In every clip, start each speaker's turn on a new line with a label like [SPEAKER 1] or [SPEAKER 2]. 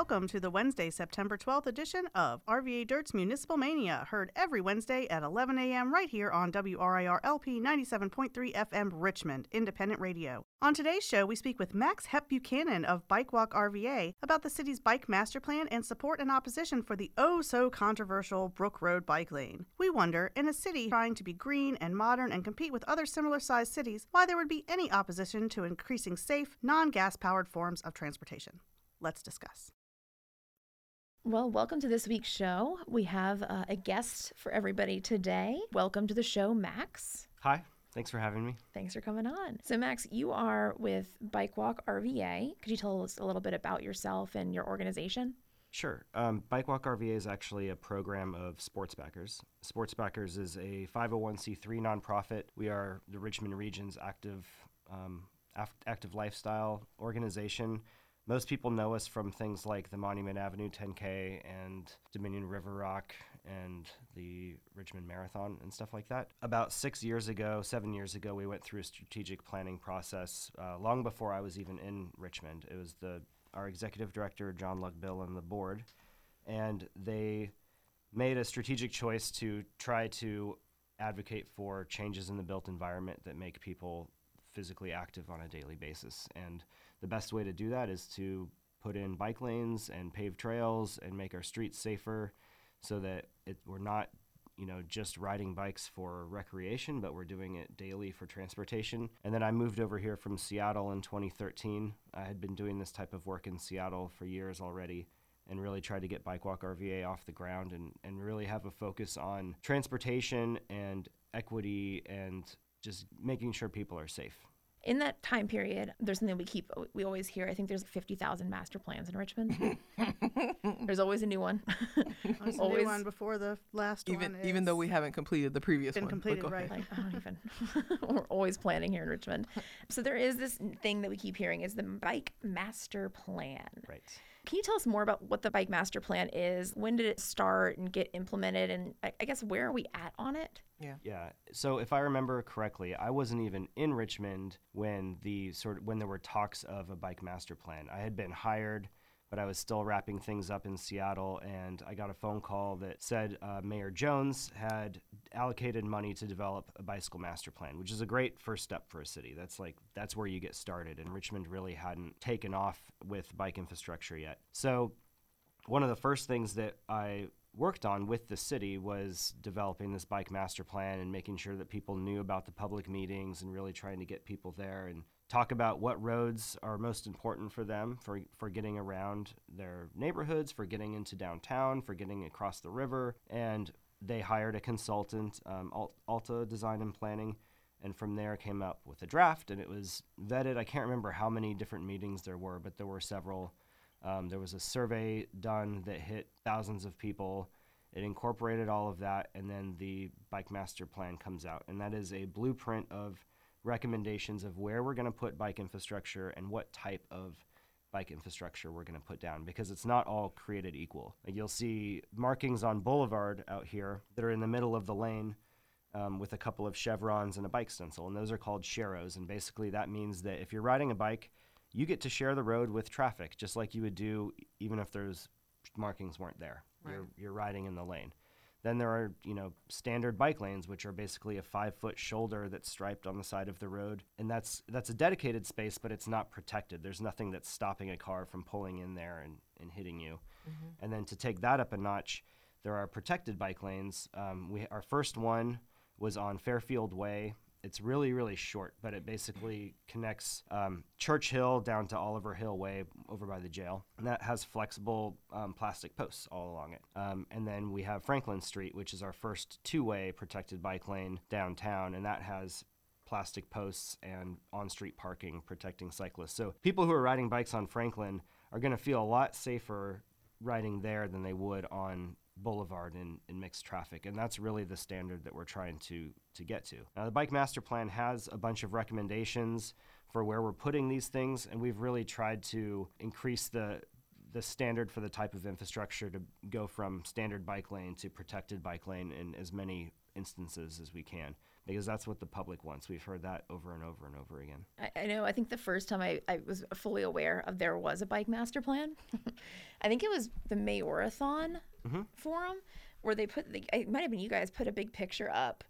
[SPEAKER 1] Welcome to the Wednesday, September 12th edition of RVA Dirt's Municipal Mania, heard every Wednesday at 11 a.m. right here on WRIR LP 97.3 FM Richmond, independent radio. On today's show, we speak with Max Hepp-Buchanan of Bike Walk RVA about the city's bike master plan and support and opposition for the oh so controversial Brook Road bike lane. We wonder, in a city trying to be green and modern and compete with other similar sized cities, why there would be any opposition to increasing safe, non gas powered forms of transportation. Let's discuss.
[SPEAKER 2] Well, welcome to this week's show. We have uh, a guest for everybody today. Welcome to the show, Max.
[SPEAKER 3] Hi, thanks for having me.
[SPEAKER 2] Thanks for coming on. So, Max, you are with Bike Walk RVA. Could you tell us a little bit about yourself and your organization?
[SPEAKER 3] Sure. Um, Bike Walk RVA is actually a program of Sports Backers. Sports Backers is a 501c3 nonprofit. We are the Richmond Region's active um, active lifestyle organization most people know us from things like the Monument Avenue 10K and Dominion River Rock and the Richmond Marathon and stuff like that. About six years ago, seven years ago, we went through a strategic planning process uh, long before I was even in Richmond. It was the our executive director, Jon Lugbill, and the board, and they made a strategic choice to try to advocate for changes in the built environment that make people physically active on a daily basis. And the best way to do that is to put in bike lanes and pave trails and make our streets safer so that it, we're not you know just riding bikes for recreation but we're doing it daily for transportation. And then i moved over here from seattle in 2013 i had been doing this type of work in seattle for years already and really tried to get bike walk rva off the ground and, and really have a focus on transportation and equity and just making sure people are safe
[SPEAKER 2] in that time period, there's something we keep, we always hear. I think there's 50,000 master plans in Richmond. there's always a new one.
[SPEAKER 1] There's a new one before the last
[SPEAKER 4] even,
[SPEAKER 1] one.
[SPEAKER 4] Even though we haven't completed the previous
[SPEAKER 1] been
[SPEAKER 4] one.
[SPEAKER 1] completed, right.
[SPEAKER 2] Like, I don't even. We're always planning here in Richmond. So there is this thing that we keep hearing is the bike master plan.
[SPEAKER 3] Right.
[SPEAKER 2] Can you tell us more about what the bike master plan is? When did it start and get implemented? And I, I guess where are we at on it?
[SPEAKER 4] Yeah.
[SPEAKER 3] Yeah. So if I remember correctly, I wasn't even in Richmond when the sort of when there were talks of a bike master plan. I had been hired but I was still wrapping things up in Seattle, and I got a phone call that said uh, Mayor Jones had allocated money to develop a bicycle master plan, which is a great first step for a city. That's like that's where you get started, and Richmond really hadn't taken off with bike infrastructure yet. So, one of the first things that I worked on with the city was developing this bike master plan and making sure that people knew about the public meetings and really trying to get people there and talk about what roads are most important for them for, for getting around their neighborhoods, for getting into downtown, for getting across the river. And they hired a consultant, um, Alta Design and Planning, and from there came up with a draft and it was vetted. I can't remember how many different meetings there were, but there were several. Um, there was a survey done that hit thousands of people. It incorporated all of that, and then the bike master plan comes out, and that is a blueprint of recommendations of where we're going to put bike infrastructure and what type of bike infrastructure we're going to put down because it's not all created equal. You'll see markings on Boulevard out here that are in the middle of the lane um, with a couple of chevrons and a bike stencil, and those are called sharrows. And basically, that means that if you're riding a bike, you get to share the road with traffic, just like you would do even if those markings weren't there. Right. You're, you're riding in the lane. Then there are, you know, standard bike lanes, which are basically a five foot shoulder that's striped on the side of the road. And that's that's a dedicated space, but it's not protected. There's nothing that's stopping a car from pulling in there and, and hitting you. Mm-hmm. And then to take that up a notch, there are protected bike lanes. Um, we our first one was on Fairfield Way it's really really short, but it basically connects um, Church Hill down to Oliver Hill Way over by the jail, and that has flexible um, plastic posts all along it. Um, and then we have Franklin Street, which is our first two-way protected bike lane downtown, and that has plastic posts and on-street parking protecting cyclists. So people who are riding bikes on Franklin are going to feel a lot safer riding there than they would on boulevard in, in mixed traffic. And that's really the standard that we're trying to, to get to. Now, the Bike Master Plan has a bunch of recommendations for where we're putting these things, and we've really tried to increase the the standard for the type of infrastructure to go from standard bike lane to protected bike lane in as many instances as we can because that's what the public wants. We've heard that over and over and over again.
[SPEAKER 2] I, I know. I think the first time I, I was fully aware of there was a bike master plan, I think it was the Mayorathon
[SPEAKER 3] Mm-hmm.
[SPEAKER 2] forum where they put, the, it might have been you guys put a big picture up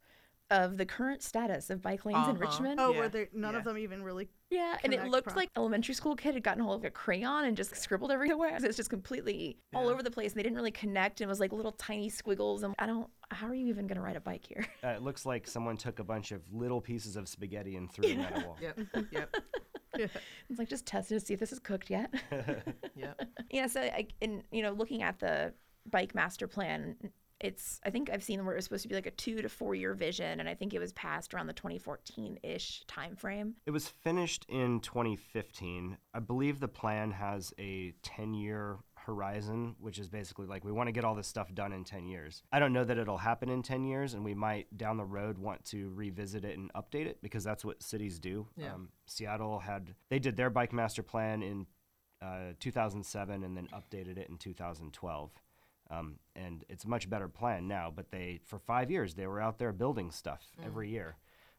[SPEAKER 2] of the current status of bike lanes in
[SPEAKER 4] Uh-huh.
[SPEAKER 2] Richmond.
[SPEAKER 1] Oh,
[SPEAKER 4] Yeah,
[SPEAKER 1] were there none of them even really?
[SPEAKER 2] Yeah, and it
[SPEAKER 1] connect
[SPEAKER 2] looked
[SPEAKER 1] pro-
[SPEAKER 2] like elementary school kid had gotten hold of a crayon and just scribbled everywhere. It's just completely all over the place. And They didn't really connect, and it was like little tiny squiggles. And I don't. How are you even going to ride a bike here?
[SPEAKER 3] Uh, it looks like someone took a bunch of little pieces of spaghetti and threw them at a wall.
[SPEAKER 4] Yep. Yep.
[SPEAKER 2] It's like just testing to see if this is cooked yet.
[SPEAKER 4] Yep.
[SPEAKER 2] yeah. So, I, in you know, looking at the bike master plan, it's I think I've seen where it was supposed to be like a two to four year vision, and I think it was passed around the 2014 ish time frame.
[SPEAKER 3] It was finished in 2015. I believe the plan has a 10 year horizon, which is basically like we want to get all this stuff done in 10 years. I don't know that it'll happen in 10 years, and we might down the road want to revisit it and update it because that's what cities do.
[SPEAKER 4] Yeah.
[SPEAKER 3] Um, Seattle had, they did their bike master plan in uh, 2007 and then updated it in 2012. Um, and it's a much better plan now, but they, for five years, they were out there building stuff every year.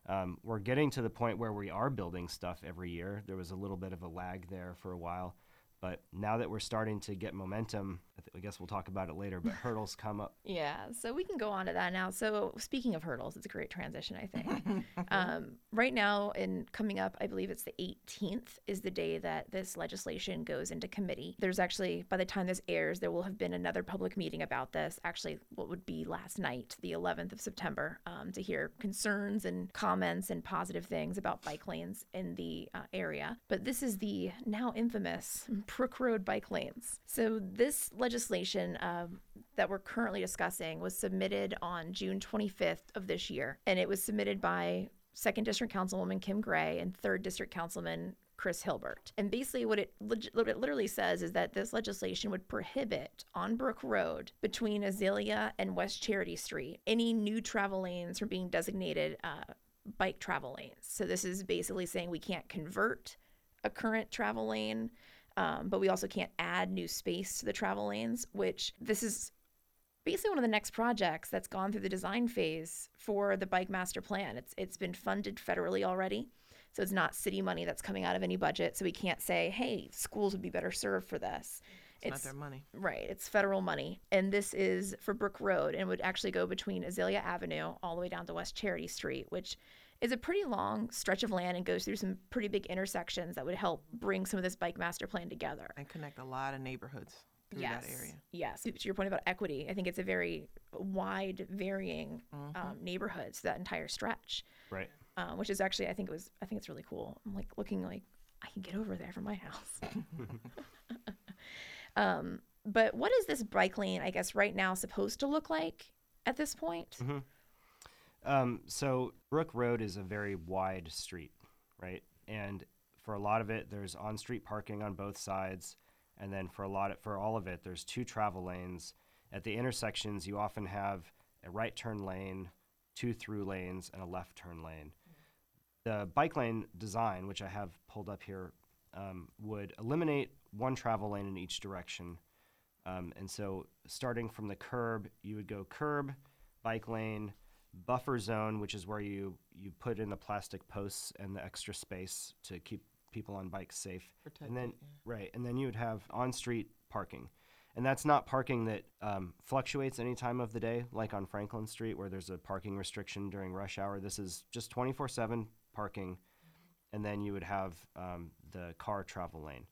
[SPEAKER 3] Um, we're getting to the point where we are building stuff every year. There was a little bit of a lag there for a while, but now that we're starting to get momentum, I, th- I guess we'll talk about it later. But hurdles come up.
[SPEAKER 2] Yeah, so we can go on to that now. So speaking of hurdles, it's a great transition, I think. um, right now, and coming up, I believe it's the 18th is the day that this legislation goes into committee. There's actually, by the time this airs, there will have been another public meeting about this. Actually, what would be last night, the 11th of September, um, to hear concerns and comments and positive things about bike lanes in the uh, area. But this is the now infamous Brook Road bike lanes. So this legislation um, that we're currently discussing was submitted on June 25th of this year, and it was submitted by Second District Councilwoman Kim Gray and Third District Councilman Chris Hilbert. And basically, what it, what it literally says is that this legislation would prohibit on Brook Road between Azalea and West Charity Street any new travel lanes from being designated uh, bike travel lanes. So this is basically saying we can't convert a current travel lane, um, but we also can't add new space to the travel lanes, which this is basically one of the next projects that's gone through the design phase for the bike master plan. It's it's been funded federally already. So it's not city money that's coming out of any budget. So we can't say, hey, schools would be better served for this.
[SPEAKER 4] It's, not their money.
[SPEAKER 2] Right. It's federal money. And this is for Brook Road and would actually go between Azalea Avenue all the way down to West Charity Street, which is a pretty long stretch of land and goes through some pretty big intersections that would help bring some of this bike master plan together.
[SPEAKER 4] And connect a lot of neighborhoods through
[SPEAKER 2] yes.
[SPEAKER 4] that area.
[SPEAKER 2] Yes. To your point about equity, I think it's a very wide, varying um, neighborhoods, that entire stretch,
[SPEAKER 3] Right.
[SPEAKER 2] um, which is actually, I think it was, I think it's really cool. I'm like looking like I can get over there from my house. um, but what is this bike lane, I guess, right now supposed to look like at this point?
[SPEAKER 3] Um, so Brook Road is a very wide street, right? And for a lot of it, there's on-street parking on both sides, and then for a lot of, for all of it, there's two travel lanes. At the intersections, you often have a right turn lane, two through lanes, and a left turn lane. The bike lane design, which I have pulled up here, um, would eliminate one travel lane in each direction. Um, and so, starting from the curb, you would go curb, bike lane, buffer zone, which is where you you put in the plastic posts and the extra space to keep people on bikes safe. and then
[SPEAKER 4] Protected,
[SPEAKER 3] right, and then you would have on-street parking, and that's not parking that um, fluctuates any time of the day, like on Franklin Street where there's a parking restriction during rush hour. This is just 24/7 parking, and then you would have um, the car travel lane.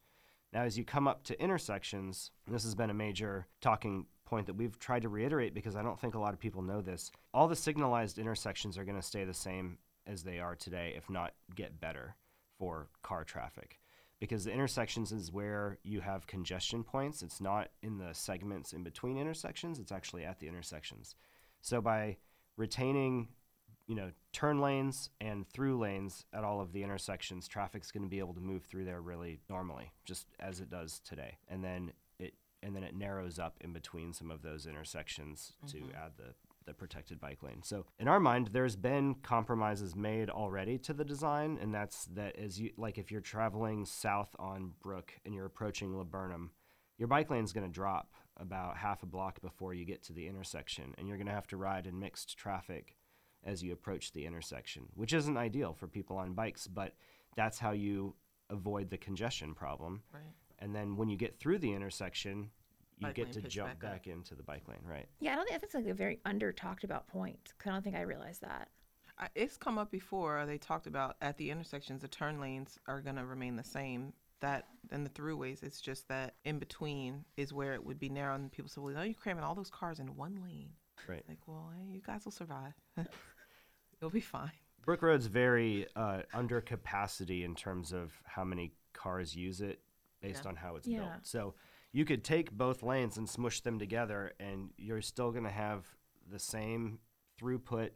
[SPEAKER 3] Now, as you come up to intersections, this has been a major talking point that we've tried to reiterate because I don't think a lot of people know this. All the signalized intersections are going to stay the same as they are today, if not get better for car traffic. Because the intersections is where you have congestion points. It's not in the segments in between intersections, it's actually at the intersections. So by retaining you know, turn lanes and through lanes at all of the intersections, traffic's going to be able to move through there really normally, just as it does today. And then it and then it narrows up in between some of those intersections to mm-hmm. add the the protected bike lane. So in our mind, there's been compromises made already to the design, and that's that as you like if you're traveling south on Brook and you're approaching Laburnum, your bike lane's going to drop about half a block before you get to the intersection, and you're going to have to ride in mixed traffic as you approach the intersection, which isn't ideal for people on bikes, but that's how you avoid the congestion problem.
[SPEAKER 4] Right.
[SPEAKER 3] And then when you get through the intersection, you
[SPEAKER 4] Bike
[SPEAKER 3] get to jump
[SPEAKER 4] back
[SPEAKER 3] back into the bike lane, right?
[SPEAKER 2] Yeah, I don't think that's like a very under talked about point. 'cause I don't think I realized that.
[SPEAKER 4] I, it's come up before. They talked about at the intersections, the turn lanes are going to remain the same. That and the throughways, it's just that in between is where it would be narrow, and people say, "Well, no, you're cramming all those cars in one lane."
[SPEAKER 3] Right.
[SPEAKER 4] Like, well, hey, you guys will survive. You'll be fine.
[SPEAKER 3] Brook Road's very uh, under capacity in terms of how many cars use it based
[SPEAKER 4] Yeah.
[SPEAKER 3] on how it's
[SPEAKER 2] Yeah.
[SPEAKER 3] built. So you could take both lanes and smush them together, and you're still going to have the same throughput.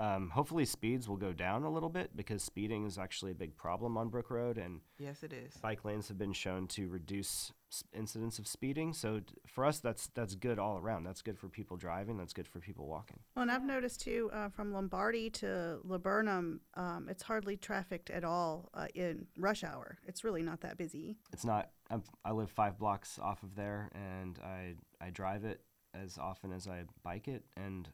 [SPEAKER 3] Um, hopefully, speeds will go down a little bit because speeding is actually a big problem on Brook Road, and
[SPEAKER 4] Yes, it is.
[SPEAKER 3] bike lanes have been shown to reduce s- incidents of speeding. So d- for us, that's that's good all around. That's good for people driving. That's good for people walking.
[SPEAKER 1] Well, and I've noticed too, uh, from Lombardy to Laburnum, um, it's hardly trafficked at all uh, in rush hour. It's really not that busy.
[SPEAKER 3] it's not I'm, i live five blocks off of there and i i drive it as often as i bike it and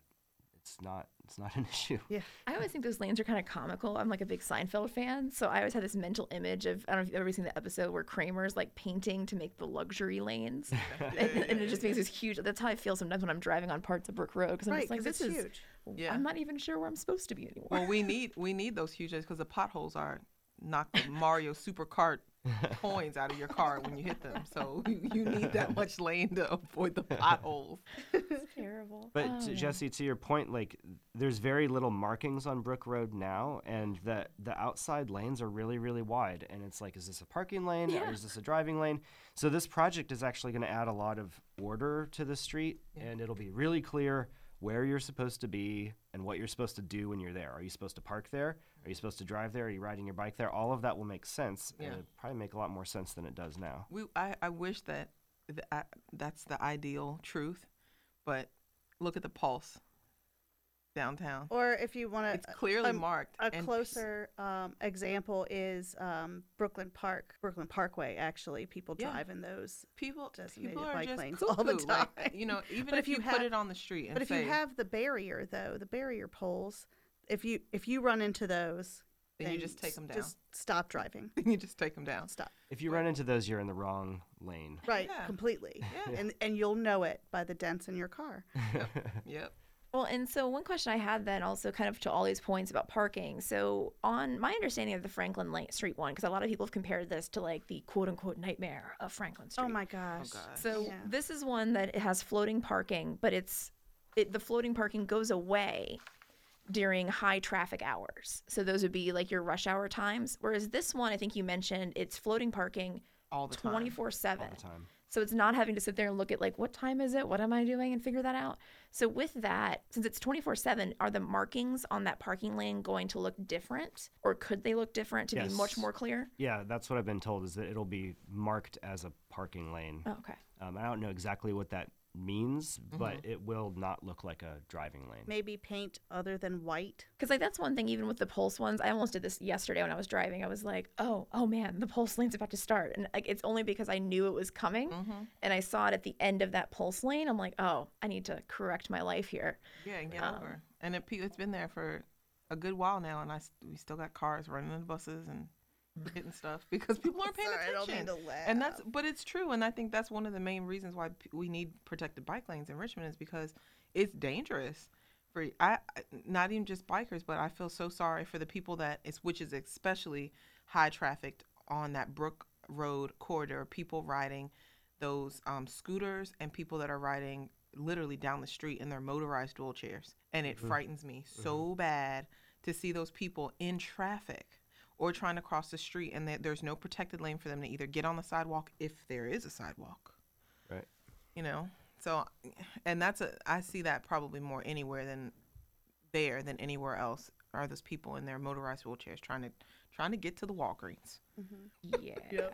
[SPEAKER 3] it's not it's not an issue
[SPEAKER 1] Yeah.
[SPEAKER 2] I always think those lanes are kind of comical. I'm like a big Seinfeld fan, so I always had this mental image of I don't know if you've ever seen the episode where Kramer's like painting to make the luxury lanes, and, and it just makes this huge. That's how I feel sometimes when I'm driving on parts of Brook Road because I'm
[SPEAKER 1] Right,
[SPEAKER 2] just like, this is.
[SPEAKER 1] huge.
[SPEAKER 4] Yeah.
[SPEAKER 2] I'm not even sure where I'm supposed to be anymore.
[SPEAKER 4] Well, we need we need those huge because the potholes are not the Mario Super Kart coins out of your car when you hit them. So you, you need that much lane to avoid the potholes.
[SPEAKER 2] it's terrible.
[SPEAKER 3] but
[SPEAKER 2] Oh,
[SPEAKER 3] to,
[SPEAKER 2] man.
[SPEAKER 3] jesse to your point like there's very little markings on brook road now and the the outside lanes are really really wide and it's like is this a parking lane
[SPEAKER 2] Yeah.
[SPEAKER 3] or is this a driving lane so this project is actually going to add a lot of order to the street
[SPEAKER 4] Yeah.
[SPEAKER 3] and it'll be really clear where you're supposed to be and what you're supposed to do when you're there. Are you supposed to park there? Are you supposed to drive there? Are you riding your bike there? All of that will make sense,
[SPEAKER 4] Yeah.
[SPEAKER 3] and it'll probably make a lot more sense than it does now.
[SPEAKER 4] We I, I wish that th- I, that's the ideal truth, but look at the pulse downtown.
[SPEAKER 1] Or if you want to, It's
[SPEAKER 4] clearly
[SPEAKER 1] um,
[SPEAKER 4] marked.
[SPEAKER 1] a closer um, example is um, Brooklyn Park, Brooklyn Parkway. Actually, people
[SPEAKER 4] Yeah.
[SPEAKER 1] drive in those.
[SPEAKER 4] people
[SPEAKER 1] designated
[SPEAKER 4] people are
[SPEAKER 1] bike
[SPEAKER 4] just
[SPEAKER 1] lanes all the
[SPEAKER 4] Like,
[SPEAKER 1] time.
[SPEAKER 4] you know, even if,
[SPEAKER 1] if
[SPEAKER 4] you,
[SPEAKER 1] you
[SPEAKER 4] put it on the street and
[SPEAKER 1] But if
[SPEAKER 4] say,
[SPEAKER 1] you have the barrier, though, the barrier poles, if you if you run into those,
[SPEAKER 4] then you just take them down.
[SPEAKER 1] Just stop driving.
[SPEAKER 4] you just take them down.
[SPEAKER 1] Stop.
[SPEAKER 3] If you run into those, you're in the wrong lane.
[SPEAKER 1] Right,
[SPEAKER 4] Yeah.
[SPEAKER 1] completely.
[SPEAKER 4] Yeah.
[SPEAKER 1] And and you'll know it by the dents in your car.
[SPEAKER 4] Yep.
[SPEAKER 2] Well, and so one question I had then also kind of to all these points about parking. So, on my understanding of the Franklin Lane Street one, because a lot of people have compared this to like the quote unquote nightmare of Franklin oh Street.
[SPEAKER 1] Oh my gosh.
[SPEAKER 4] Oh gosh.
[SPEAKER 2] So,
[SPEAKER 1] yeah.
[SPEAKER 2] this is one that it has floating parking, but it's it, the floating parking goes away during high traffic hours. So, those would be like your rush hour times. Whereas this one, I think you mentioned it's floating parking
[SPEAKER 4] all the
[SPEAKER 3] 24 7.
[SPEAKER 2] So it's not having to sit there and look at like what time is it? What am I doing and figure that out. So with that, since it's 24/7, are the markings on that parking lane going to look different or could they look different to be much more clear?
[SPEAKER 3] Yeah, that's what I've been told is that it'll be marked as a parking lane.
[SPEAKER 2] Oh, okay.
[SPEAKER 3] Um, I don't know exactly what that means, but
[SPEAKER 4] Mm-hmm.
[SPEAKER 3] it will not look like a driving lane.
[SPEAKER 1] Maybe paint other than white.
[SPEAKER 2] Because like that's one thing, even with the pulse ones, I almost did this yesterday when I was driving. I was like, oh, oh man, the pulse lane's about to start, and like it's only because I knew it was coming,
[SPEAKER 4] Mm-hmm.
[SPEAKER 2] and I saw it at the end of that pulse lane. I'm like, oh, I need to correct my life here.
[SPEAKER 4] Yeah, and get
[SPEAKER 2] Um,
[SPEAKER 4] over. And it, it's been there for a good while now, and I s- we still got cars running in the buses and hitting stuff because people aren't paying
[SPEAKER 1] Sorry, I don't
[SPEAKER 4] attention.
[SPEAKER 1] mean to laugh.
[SPEAKER 4] and that's but it's true, and I think that's one of the main reasons why we need protected bike lanes in Richmond is because it's dangerous for I I- not even just bikers, but I feel so sorry for the people that it's which is especially high trafficked on that Brook Road corridor. People riding those um, scooters and people that are riding literally down the street in their motorized wheelchairs, and it frightens me so bad to see those people in traffic or trying to cross the street and that there's no protected lane for them to either get on the sidewalk if there is a sidewalk.
[SPEAKER 3] Right.
[SPEAKER 4] you know? So and that's a i see that probably more anywhere than there than anywhere else are those people in their motorized wheelchairs trying to trying to get to the walgreens. Mm-hmm.
[SPEAKER 2] Yeah.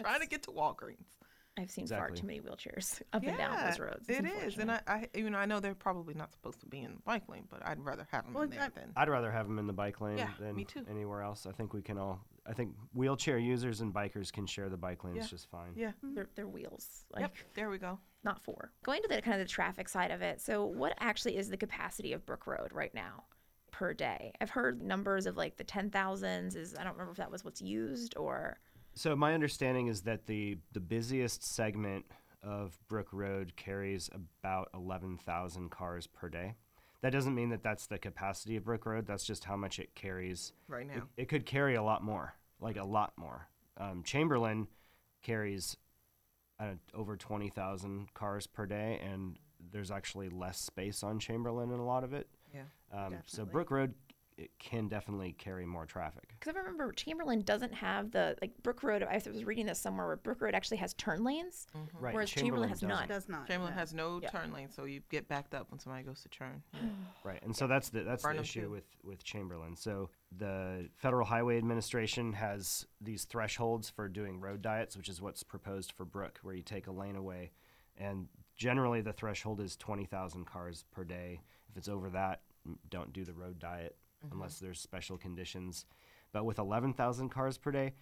[SPEAKER 4] trying to get to walgreens
[SPEAKER 2] I've seen far too many wheelchairs up and down those roads. It's
[SPEAKER 4] it is and. I, I you know i know they're probably not supposed to be in the bike lane but i'd rather have them
[SPEAKER 1] Well,
[SPEAKER 4] in there
[SPEAKER 1] I-
[SPEAKER 4] than
[SPEAKER 3] I'd rather have them in the bike lane
[SPEAKER 4] Yeah,
[SPEAKER 3] than
[SPEAKER 4] me too.
[SPEAKER 3] anywhere else. I think we can all. I think wheelchair users and bikers can share the bike lanes
[SPEAKER 4] Yeah.
[SPEAKER 3] just fine.
[SPEAKER 4] yeah mm-hmm.
[SPEAKER 2] They're, they're wheels. Like,
[SPEAKER 4] yep there we go
[SPEAKER 2] not four. Going to the kind of the traffic side of it. So, what actually is the capacity of Brook Road right now? per day. I've heard numbers of like the 10,000s is I don't remember if that was what's used or
[SPEAKER 3] So my understanding is that the the busiest segment of Brook Road carries about 11,000 cars per day. That doesn't mean that that's the capacity of Brook Road. That's just how much it carries.
[SPEAKER 4] right now.
[SPEAKER 3] it could carry a lot more, like a lot more. Um, Chamberlayne carries uh, over 20,000 cars per day, and there's actually less space on Chamberlayne in a lot of it.
[SPEAKER 4] Yeah.
[SPEAKER 3] Um, so Brook Road it can definitely carry more traffic.
[SPEAKER 2] because I remember Chamberlayne doesn't have the like Brook Road. I was reading this somewhere where Brook Road actually has turn lanes, mm-hmm.
[SPEAKER 3] Right.
[SPEAKER 2] whereas Chamberlayne has
[SPEAKER 3] doesn't.
[SPEAKER 2] none.
[SPEAKER 1] Does not.
[SPEAKER 4] Chamberlayne
[SPEAKER 1] no.
[SPEAKER 4] has no
[SPEAKER 2] Yeah.
[SPEAKER 4] turn lane, so you get backed up when somebody goes to turn. Yeah.
[SPEAKER 3] Right, and so that's the that's
[SPEAKER 4] Burnham
[SPEAKER 3] the issue
[SPEAKER 4] too.
[SPEAKER 3] with with Chamberlayne. So the Federal Highway Administration has these thresholds for doing road diets, which is what's proposed for Brook, where you take a lane away, and generally the threshold is twenty thousand cars per day. If it's over that, don't do the road diet Mm-hmm. unless there's special conditions. But with eleven thousand cars per day,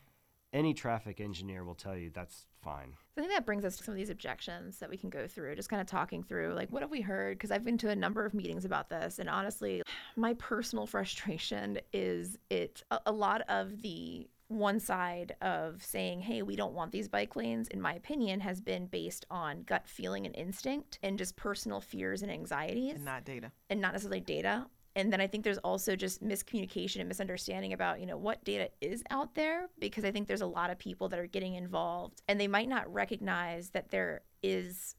[SPEAKER 3] any traffic engineer will tell you that's fine.
[SPEAKER 2] So I think that brings us to some of these objections that we can go through, just kind of talking through like what have we heard? Because I've been to a number of meetings about this, and honestly, my personal frustration is it a, a lot of the one side of saying, hey, we don't want these bike lanes, in my opinion, has been based on gut feeling and instinct and just personal fears and anxieties
[SPEAKER 4] And not data.
[SPEAKER 2] and not necessarily data. And then I think there's also just miscommunication and misunderstanding about, you know, what data is out there because I think there's a lot of people that are getting involved and they might not recognize that there is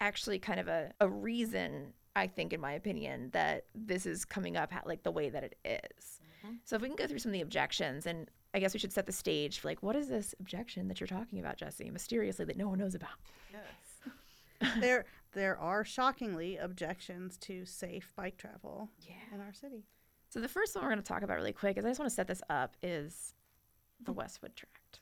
[SPEAKER 2] actually kind of a, a reason, I think, in my opinion, that this is coming up like the way that it is. Mm-hmm. So if we can go through some of the objections and I guess we should set the stage for like, what is this objection that you're talking about, Jesse, mysteriously that no one knows about?
[SPEAKER 4] Yes.
[SPEAKER 1] there there are shockingly objections to safe bike travel
[SPEAKER 2] Yeah.
[SPEAKER 1] in our city.
[SPEAKER 2] So the first one we're going to talk about really quick is I just want to set this up is the Westwood Tract.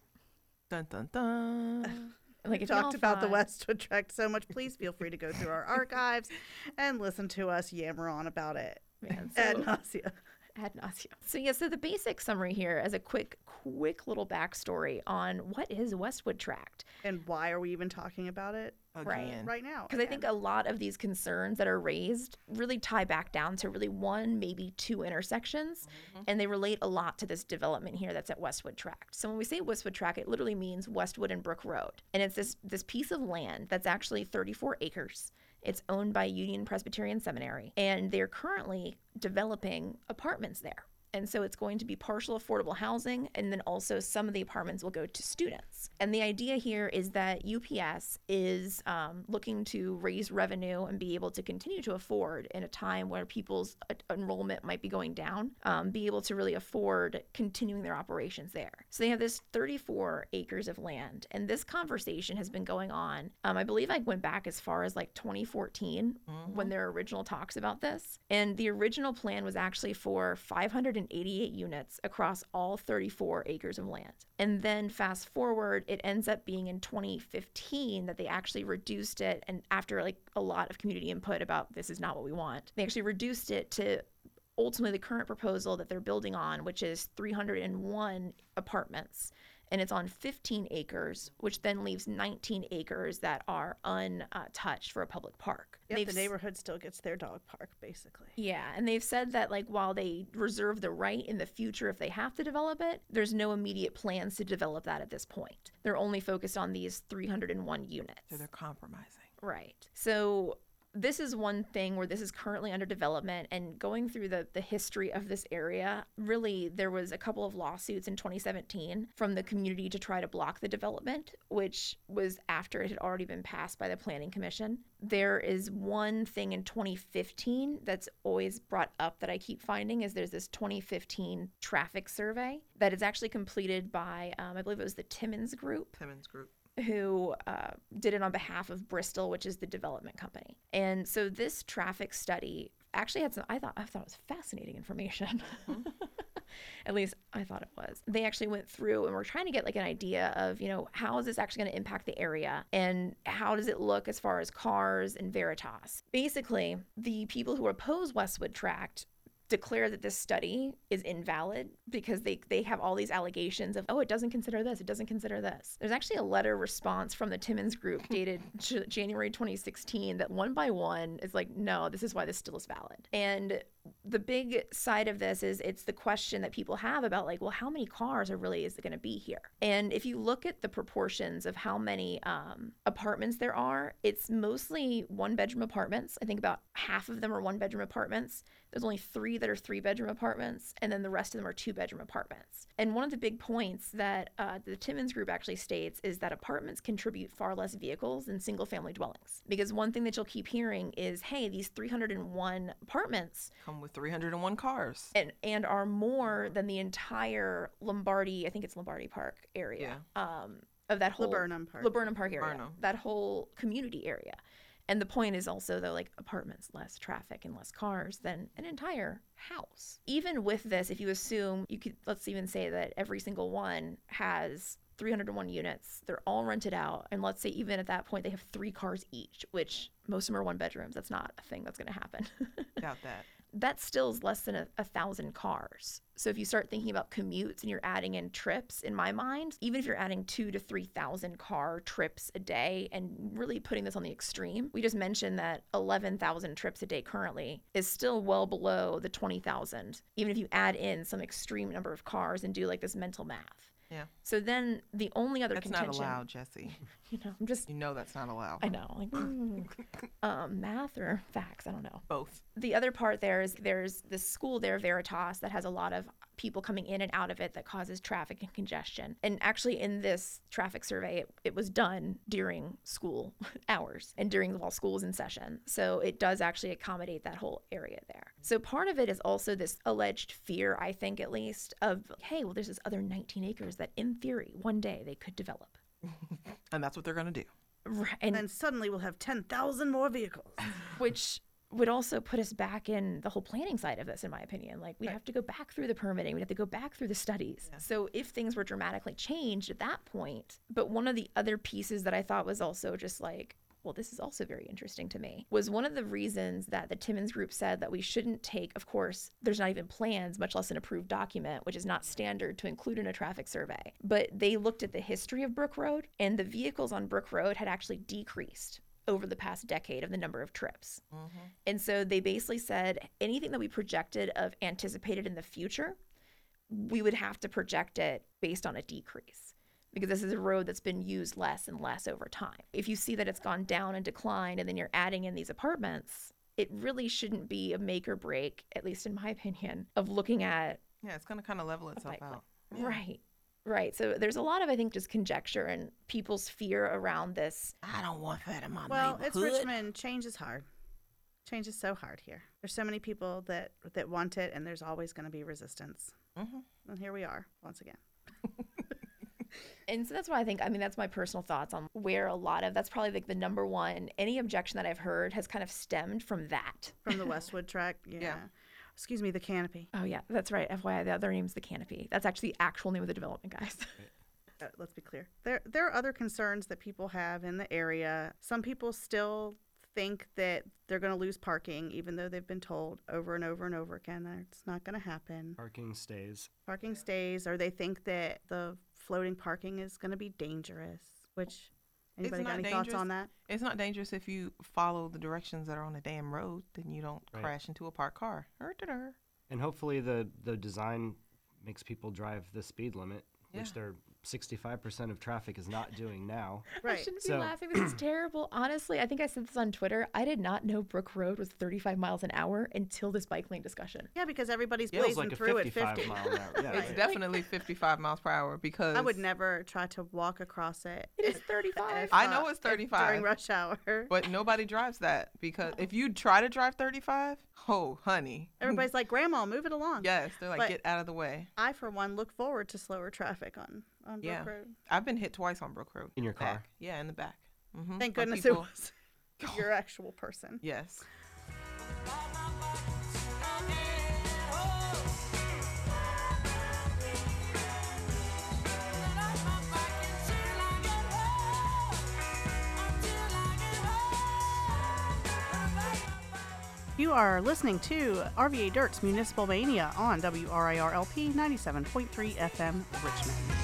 [SPEAKER 4] Dun dun dun.
[SPEAKER 2] Like
[SPEAKER 1] We talked about the Westwood Tract so much. Please feel free to go through our archives and listen to us yammer on about it.
[SPEAKER 2] Man,
[SPEAKER 1] Ad
[SPEAKER 2] so, ad nauseum. So yeah, so the basic summary here as a quick, quick little backstory on what is Westwood Tract.
[SPEAKER 1] And why are we even talking about it
[SPEAKER 2] Right.
[SPEAKER 4] Again.
[SPEAKER 1] right now?
[SPEAKER 2] Because I think a lot of these concerns that are raised really tie back down to really one, maybe two intersections, mm-hmm. and they relate a lot to this development here that's at Westwood Tract. So when we say Westwood Tract, it literally means Westwood and Brook Road, and it's this this piece of land that's actually 34 acres. It's owned by Union Presbyterian Seminary, and they're currently developing apartments there. And so it's going to be partial affordable housing, and then also some of the apartments will go to students. And the idea here is that UPS is um, looking to raise revenue and be able to continue to afford in a time where people's enrollment might be going down, um, be able to really afford continuing their operations there. So they have this 34 acres of land, and this conversation has been going on. Um, I believe I went back as far as like 2014 when there were original talks about this. And the original plan was actually for 588 units across all 34 acres of land. And then fast forward, it ends up being in 2015 that they actually reduced it. And after like a lot of community input about this is not what we want, they actually reduced it to ultimately the current proposal that they're building on, which is 301 apartments. And it's on 15 acres, which then leaves 19 acres that are untouched for a public park. They've
[SPEAKER 1] the neighborhood still gets their dog park, basically.
[SPEAKER 2] yeah, and they've said that like while they reserve the right in the future if they have to develop it, there's no immediate plans to develop that at this point. They're only focused on these 301 units.
[SPEAKER 4] So they're compromising.
[SPEAKER 2] Right. So this is one thing where this is currently under development and going through the, the history of this area really there was a couple of lawsuits in 2017 from the community to try to block the development which was after it had already been passed by the planning commission there is one thing in 2015 that's always brought up that i keep finding is there's this 2015 traffic survey that is actually completed by um, i believe it was the timmons group
[SPEAKER 4] Timmons Group.
[SPEAKER 2] Who uh, did it on behalf of Bristol, which is the development company. And so this traffic study actually had some. I thought I thought it was fascinating information. At least I thought it was. They actually went through and were trying to get like an idea of, you know, how is this actually going to impact the area and how does it look as far as cars and Veritas. Basically, the people who oppose Westwood Tract declare that this study is invalid because they they have all these allegations of oh it doesn't consider this it doesn't consider this. There's actually a letter response from the timmons group dated J- january 2016 that one by one is like no this is why this still is valid. And the big side of this is it's the question that people have about like well how many cars are really is it going to be here? And if you look at the proportions of how many um, apartments there are it's mostly one bedroom apartments. I think about half of them are one bedroom apartments there's only three that are three bedroom apartments and then the rest of them are two bedroom apartments and one of the big points that uh, the timmons group actually states is that apartments contribute far less vehicles than single family dwellings because one thing that you'll keep hearing is hey these 301 apartments
[SPEAKER 4] Come with 301 cars.
[SPEAKER 2] and and are more than the entire Lombardy, I think it's Lombardy Park area. Um of that whole
[SPEAKER 1] Laburnum Park.
[SPEAKER 2] Laburnum Park area.
[SPEAKER 4] Laburnum.
[SPEAKER 2] That whole community area. And the point is also though like apartments, less traffic and less cars than an entire house. Even with this, if you assume you could let's even say that every single one has 301 units. They're all rented out. And let's say even at that point they have three cars each, which most of them are one bedrooms. That's not a thing that's going to happen.
[SPEAKER 4] Doubt that.
[SPEAKER 2] That still is less than a, a thousand cars. So if you start thinking about commutes and you're adding in trips, in my mind, even if you're adding two to three thousand car trips a day and really putting this on the extreme, we just mentioned that eleven thousand trips a day currently is still well below the twenty thousand, even if you add in some extreme number of cars and do like this mental math.
[SPEAKER 4] Yeah.
[SPEAKER 2] So then the only other
[SPEAKER 4] That's not allowed, Jesse.
[SPEAKER 2] you know, I'm just,
[SPEAKER 4] You know that's not allowed.
[SPEAKER 2] I know, like, mm, um, math or facts, I don't know
[SPEAKER 4] Both.
[SPEAKER 2] the other part there is there's this school there, Veritas, that has a lot of people coming in and out of it that causes traffic and congestion. And actually, in this traffic survey, it, it was done during school hours and during while school was in session. So it does actually accommodate that whole area there. So part of it is also this alleged fear, I think at least, of hey, well, there's this other 19 acres that in theory one day they could develop.
[SPEAKER 4] And that's what they're going to do.
[SPEAKER 2] Right.
[SPEAKER 1] And then suddenly we'll have 10,000 more vehicles.
[SPEAKER 2] which would also put us back in the whole planning side of this in my opinion like we have to go back through the permitting we have to go back through the studies so if things were dramatically changed at that point but one of the other pieces that i thought was also just like well, this is also very interesting to me, was one of the reasons that the Timmons group said that we shouldn't take, of course, there's not even plans, much less an approved document, which is not standard to include in a traffic survey. But they looked at the history of Brook Road, and the vehicles on Brook Road had actually decreased over the past decade of the number of trips. Mm-hmm. And so they basically said anything that we projected of anticipated in the future, we would have to project it based on a decrease because this is a road that's been used less and less over time. If you see that it's gone down and declined and then you're adding in these apartments, it really shouldn't be a make or break, at least in my opinion, of looking at
[SPEAKER 4] Yeah, it's going to kind of level itself
[SPEAKER 2] bike
[SPEAKER 4] out. Yeah.
[SPEAKER 2] right. Right. So there's a lot of I think just conjecture and people's fear around this.
[SPEAKER 4] I don't want that in my
[SPEAKER 1] Well, it's. Richmond. Change is hard. Change is so hard here. There's so many people that that want it, and there's always going to be resistance.
[SPEAKER 4] Mhm.
[SPEAKER 1] And here we are once again.
[SPEAKER 2] And so that's why I think, I mean, that's my personal thoughts on where a lot of that's probably like the number one. Any objection that I've heard has kind of stemmed from that.
[SPEAKER 1] From the Westwood tract, yeah. Excuse me, the canopy.
[SPEAKER 2] Oh, yeah, that's right. FYI, the other name's the Canopy. That's actually the actual name of the development, guys.
[SPEAKER 1] Uh, let's be clear. There, there are other concerns that people have in the area. Some people still think that they're going to lose parking, even though they've been told over and over and over again that it's not going to happen.
[SPEAKER 3] Parking stays.
[SPEAKER 1] Parking stays, or they think that the floating parking is going to be dangerous. Which anybody got
[SPEAKER 4] not
[SPEAKER 1] any thoughts on that?
[SPEAKER 4] It's not dangerous if you follow the directions that are on the damn road, then you don't
[SPEAKER 3] Right.
[SPEAKER 4] crash into a parked car.
[SPEAKER 3] And hopefully the the design makes people drive the speed limit, which they're 65% of traffic is not doing now.
[SPEAKER 2] I
[SPEAKER 1] Right.
[SPEAKER 2] shouldn't be laughing. This is terrible. Honestly, I think I said this on Twitter. I did not know Brook Road was 35 miles an hour until this bike lane discussion.
[SPEAKER 1] Yeah, because everybody's
[SPEAKER 3] Feels
[SPEAKER 1] blazing
[SPEAKER 3] like
[SPEAKER 1] through at 50.
[SPEAKER 3] mile an hour. Yeah,
[SPEAKER 4] It's
[SPEAKER 3] right.
[SPEAKER 4] definitely 55 miles per hour because
[SPEAKER 1] I would never try to walk across it.
[SPEAKER 2] It is 35.
[SPEAKER 4] I know it's
[SPEAKER 1] if-
[SPEAKER 4] 35.
[SPEAKER 1] during rush hour.
[SPEAKER 4] But nobody drives that because if you try to drive 35, oh, honey.
[SPEAKER 1] Everybody's like, "Grandma, move it along."
[SPEAKER 4] Yes, they're like,
[SPEAKER 1] But-
[SPEAKER 4] get out of the way.
[SPEAKER 1] I, for one, look forward to slower traffic on on Brook
[SPEAKER 4] Yeah.
[SPEAKER 1] Road.
[SPEAKER 4] I've been hit twice on Brook Road.
[SPEAKER 3] In your car?
[SPEAKER 4] Back. Yeah, in the back. hmm
[SPEAKER 1] Thank goodness it was your actual person.
[SPEAKER 4] Yes.
[SPEAKER 1] You are listening to RVA Dirt's Municipal Mania on WRIRLP 97.3 FM Richmond.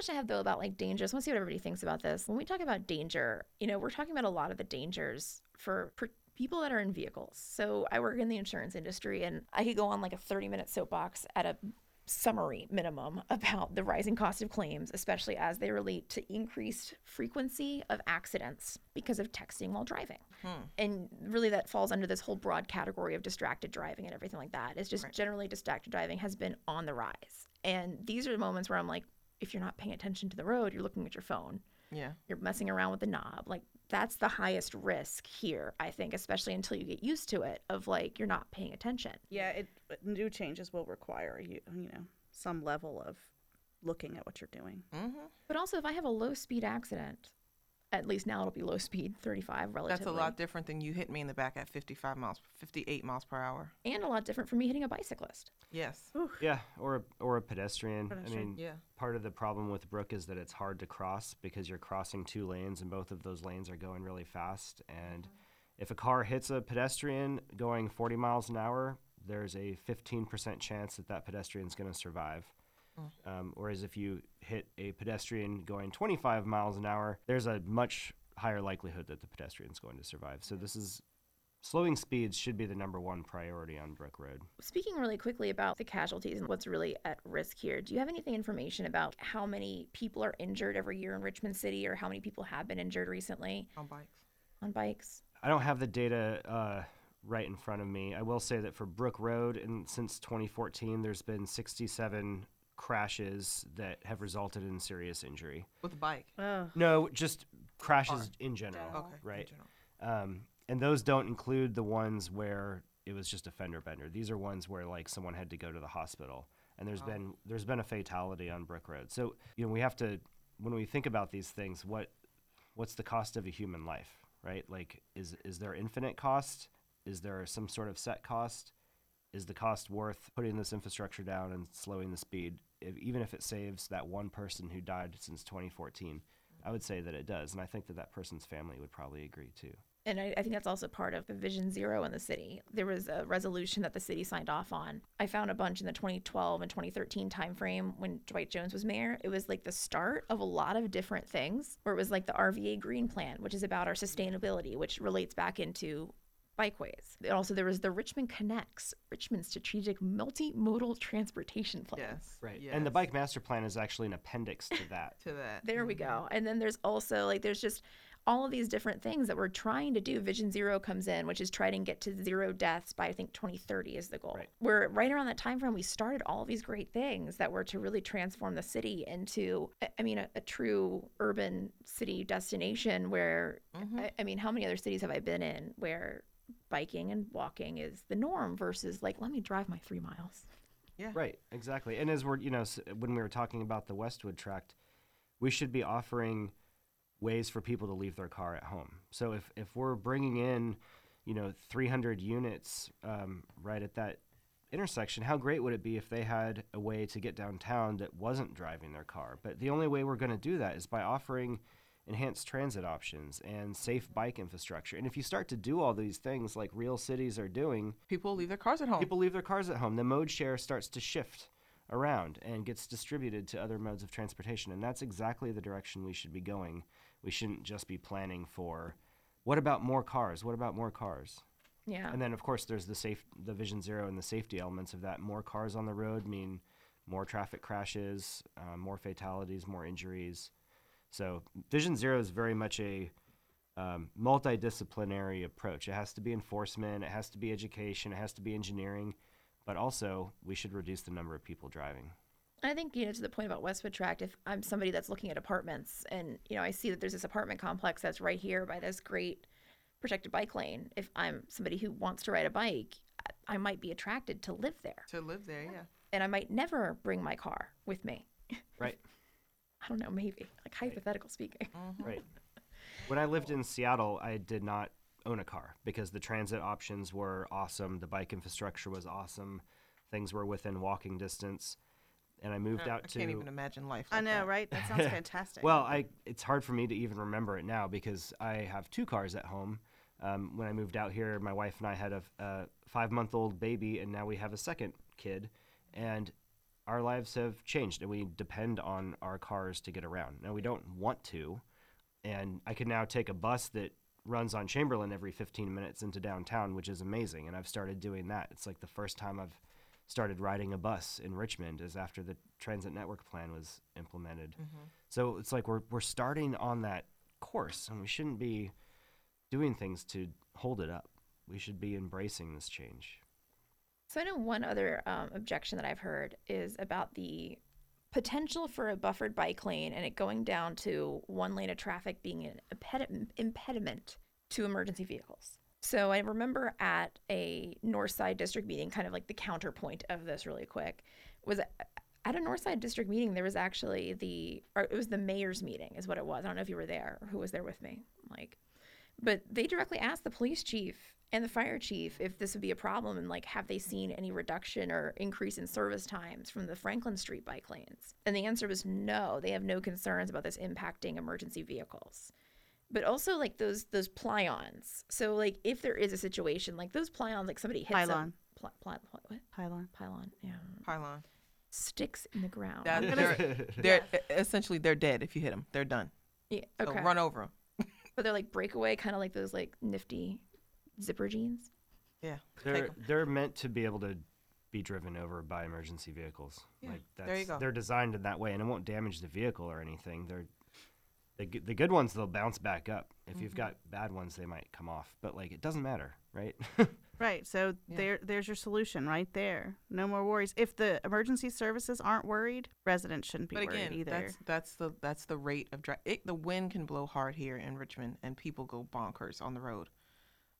[SPEAKER 2] Question I have though about like dangers, I want to see what everybody thinks about this. When we talk about danger, you know, we're talking about a lot of the dangers for, for people that are in vehicles. So I work in the insurance industry and I could go on like a 30 minute soapbox at a summary minimum about the rising cost of claims, especially as they relate to increased frequency of accidents because of texting while driving. Hmm. And really, that falls under this whole broad category of distracted driving and everything like that. It's just generally distracted driving has been on the rise. And these are the moments where I'm like, if you're not paying attention to the road, you're looking at your phone
[SPEAKER 4] Yeah.
[SPEAKER 2] you're messing around with the knob. Like that's the highest risk here, I think, especially until you get used to it of like you're not paying attention.
[SPEAKER 1] Yeah, it new changes will require you, you know, some level of looking at what you're doing.
[SPEAKER 4] Mm-hmm.
[SPEAKER 2] But also if I have a low speed accident, at least now it'll be low speed, 35 relatively.
[SPEAKER 4] That's a lot different than you hit me in the back at 55 miles, 58 miles per hour.
[SPEAKER 2] And a lot different from me hitting a bicyclist.
[SPEAKER 4] Yes.
[SPEAKER 3] Yeah, or a, or a pedestrian. I
[SPEAKER 1] Pedestrian,
[SPEAKER 3] mean,
[SPEAKER 4] Yeah.
[SPEAKER 3] part of the problem with Brook is that it's hard to cross because you're crossing two lanes and both of those lanes are going really fast. And if a car hits a pedestrian going 40 miles an hour, there's a 15% chance that that pedestrian's going to survive. Um, whereas if you hit a pedestrian going 25 miles an hour, there's a much higher likelihood that the pedestrian's going to survive. So this is slowing speeds should be the number one priority on Brook Road.
[SPEAKER 2] Speaking really quickly about the casualties and what's really at risk here, do you have anything information about how many people are injured every year in Richmond City or how many people have been injured recently
[SPEAKER 4] On bikes.
[SPEAKER 2] on bikes?
[SPEAKER 3] I don't have the data uh, right in front of me. I will say that for Brook Road, and since 2014, there's been 67 crashes that have resulted in serious injury.
[SPEAKER 4] With a bike.
[SPEAKER 1] Oh,
[SPEAKER 3] No, just crashes in general,
[SPEAKER 4] Okay. in
[SPEAKER 3] right?
[SPEAKER 4] general.
[SPEAKER 3] Um, and those don't include the ones where it was just a fender bender. These are ones where like someone had to go to the hospital, and there's been there's been a fatality on Brook Road. So you know we have to when we think about these things, what what's the cost of a human life, right? Like is is there infinite cost? Is there some sort of set cost? Is the cost worth putting this infrastructure down and slowing the speed, if, even if it saves that one person who died since 2014? I would say that it does, and I think that that person's family would probably agree too.
[SPEAKER 2] And I, I think that's also part of the Vision Zero in the city. There was a resolution that the city signed off on. I found a bunch in the 2012 and 2013 timeframe when Dwight Jones was mayor. It was like the start of a lot of different things, where it was like the RVA Green Plan, which is about our sustainability, which relates back into bikeways. And also, there was the Richmond Connects, Richmond Strategic Multimodal Transportation Plan.
[SPEAKER 4] Yes.
[SPEAKER 3] Right. And the bike master plan is actually an appendix to that.
[SPEAKER 4] To that.
[SPEAKER 2] There we go. Mm-hmm. And then there's also like there's just all of these different things that we're trying to do. Vision Zero comes in, which is try to get to zero deaths by I think 2030 is the goal.
[SPEAKER 3] Right.
[SPEAKER 2] We're right around that time frame. We started all of these great things that were to really transform the city into, I- I mean, a, a true urban city destination. Where mm-hmm. I, I mean, how many other cities have I been in where biking and walking is the norm versus like let me drive my three miles.
[SPEAKER 4] Yeah.
[SPEAKER 3] Right, exactly. And as we're, you know, when we were talking about the Westwood tract, we should be offering ways for people to leave their car at home. So if, if we're bringing in, you know, 300 units um, right at that intersection, how great would it be if they had a way to get downtown that wasn't driving their car? But the only way we're going to do that is by offering enhanced transit options and safe bike infrastructure. And if you start to do all these things like real cities are doing,
[SPEAKER 4] People leave their cars at home.
[SPEAKER 3] people leave their cars at home. The mode share starts to shift around and gets distributed to other modes of transportation. And that's exactly the direction we should be going. We shouldn't just be planning for what about more cars? What about more cars?
[SPEAKER 2] Yeah.
[SPEAKER 3] And then of course there's the safe the vision zero and the safety elements of that. More cars on the road mean more traffic crashes, uh, more fatalities, more injuries. So vision zero is very much a um, multidisciplinary approach. It has to be enforcement, it has to be education, it has to be engineering, but also we should reduce the number of people driving.
[SPEAKER 2] I think, you know, to the point about Westwood Tract, if I'm somebody that's looking at apartments and, you know, I see that there's this apartment complex that's right here by this great protected bike lane, if I'm somebody who wants to ride a bike, I- I might be attracted to live there.
[SPEAKER 4] to live there, yeah.
[SPEAKER 2] And I might never bring my car with me.
[SPEAKER 3] Right.
[SPEAKER 2] I don't know, maybe, like hypothetical speaking.
[SPEAKER 3] Right. When I lived in Seattle, I did not own a car because the transit options were awesome, the bike infrastructure was awesome, things were within walking distance, and I moved
[SPEAKER 4] I,
[SPEAKER 3] out
[SPEAKER 4] I
[SPEAKER 3] to.
[SPEAKER 4] I can't even imagine life.
[SPEAKER 1] I
[SPEAKER 4] like
[SPEAKER 1] know,
[SPEAKER 4] that.
[SPEAKER 1] right? That sounds fantastic.
[SPEAKER 3] Well, I it's hard for me to even remember it now because I have two cars at home. Um, when I moved out here, my wife and I had a, a five month old baby, and now we have a second kid, and our lives have changed and we depend on our cars to get around. Now we don't want to, and I can now take a bus that runs on Chamberlayne every 15 minutes into downtown, which is amazing. And I've started doing that. It's like the first time I've started riding a bus in Richmond is after the transit network plan was implemented. Mm-hmm. So it's like we're we're starting on that course, and we shouldn't be doing things to hold it up. We should be embracing this change.
[SPEAKER 2] So I know one other um, objection that I've heard is about the potential for a buffered bike lane and it going down to one lane of traffic being an impedi- impediment to emergency vehicles. So I remember at a Northside district meeting, kind of like the counterpoint of this, really quick, was at a Northside district meeting. There was actually the, or it was the mayor's meeting, is what it was. I don't know if you were there or who was there with me. Like, but they directly asked the police chief and the fire chief if this would be a problem and like have they seen any reduction or increase in service times from the Franklin Street bike lanes? And the answer was no. They have no concerns about this impacting emergency vehicles. But also like those those plions. So like if there is a situation like those plions, like somebody hits
[SPEAKER 1] Pylon.
[SPEAKER 2] them. Pl- pl- what?
[SPEAKER 1] Pylon.
[SPEAKER 2] Pylon. Yeah.
[SPEAKER 4] Pylon.
[SPEAKER 2] Sticks in the ground.
[SPEAKER 4] That, they're they're essentially they're dead if you hit them. They're done.
[SPEAKER 2] yeah. okay.
[SPEAKER 4] So run over them.
[SPEAKER 2] But they're like breakaway, kind of like those like nifty zipper jeans.
[SPEAKER 4] Yeah.
[SPEAKER 3] They're they're meant to be able to be driven over by emergency vehicles.
[SPEAKER 4] Yeah,
[SPEAKER 3] like that's
[SPEAKER 4] there you go.
[SPEAKER 3] they're designed in that way, and it won't damage the vehicle or anything. They're the the good ones they'll bounce back up. If
[SPEAKER 4] Mm-hmm.
[SPEAKER 3] you've got bad ones, they might come off. But like it doesn't matter, right?
[SPEAKER 1] Right. So
[SPEAKER 4] Yeah.
[SPEAKER 1] there there's your solution right there. No more worries. If the emergency services aren't worried, residents shouldn't be
[SPEAKER 4] But
[SPEAKER 1] worried
[SPEAKER 4] again,
[SPEAKER 1] either.
[SPEAKER 4] that's that's the that's the rate of drive. The wind can blow hard here in Richmond, and people go bonkers on the road.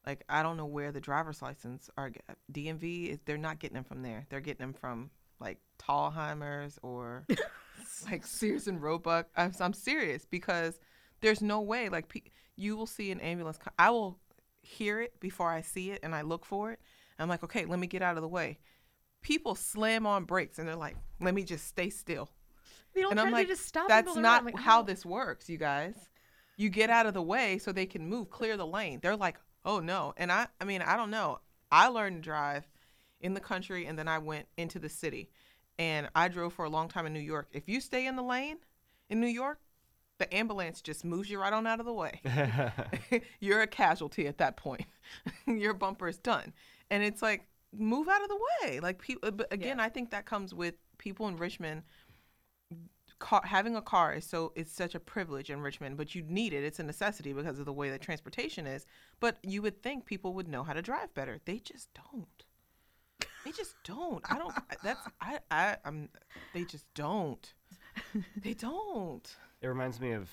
[SPEAKER 4] Like I don't know where the driver's license are. DMV they're not getting them from there. They're getting them from like Tallheimers or like Sears and Roebuck. I'm, I'm serious because there's no way. Like pe- you will see an ambulance. co- I will hear it before I see it, and I look for it. I'm like, okay, let me get out of the way. People slam on brakes, and they're like, let me just stay still
[SPEAKER 2] They don't
[SPEAKER 4] and
[SPEAKER 2] try
[SPEAKER 4] I'm
[SPEAKER 2] to
[SPEAKER 4] like,
[SPEAKER 2] just stop.
[SPEAKER 4] that's not
[SPEAKER 2] like,
[SPEAKER 4] how
[SPEAKER 2] "Oh."
[SPEAKER 4] this works, you guys. You get out of the way so they can move, clear the lane. They're like, oh no. And I, I mean, I don't know. I learned to drive in the country, and then I went into the city, and I drove for a long time in New York. If you stay in the lane in New York, the ambulance just moves you right on out of the way. You're a casualty at that point. Your bumper is done, and it's like move out of the way. Like people, uh, but again, I think that comes with people in Richmond car, having a car is so it's such a privilege in Richmond, but you need it. It's a necessity because of the way that transportation is. But you would think people would know how to drive better. They just don't. They just don't. I don't. That's I. I. I'm. They just don't. They don't.
[SPEAKER 3] It reminds me of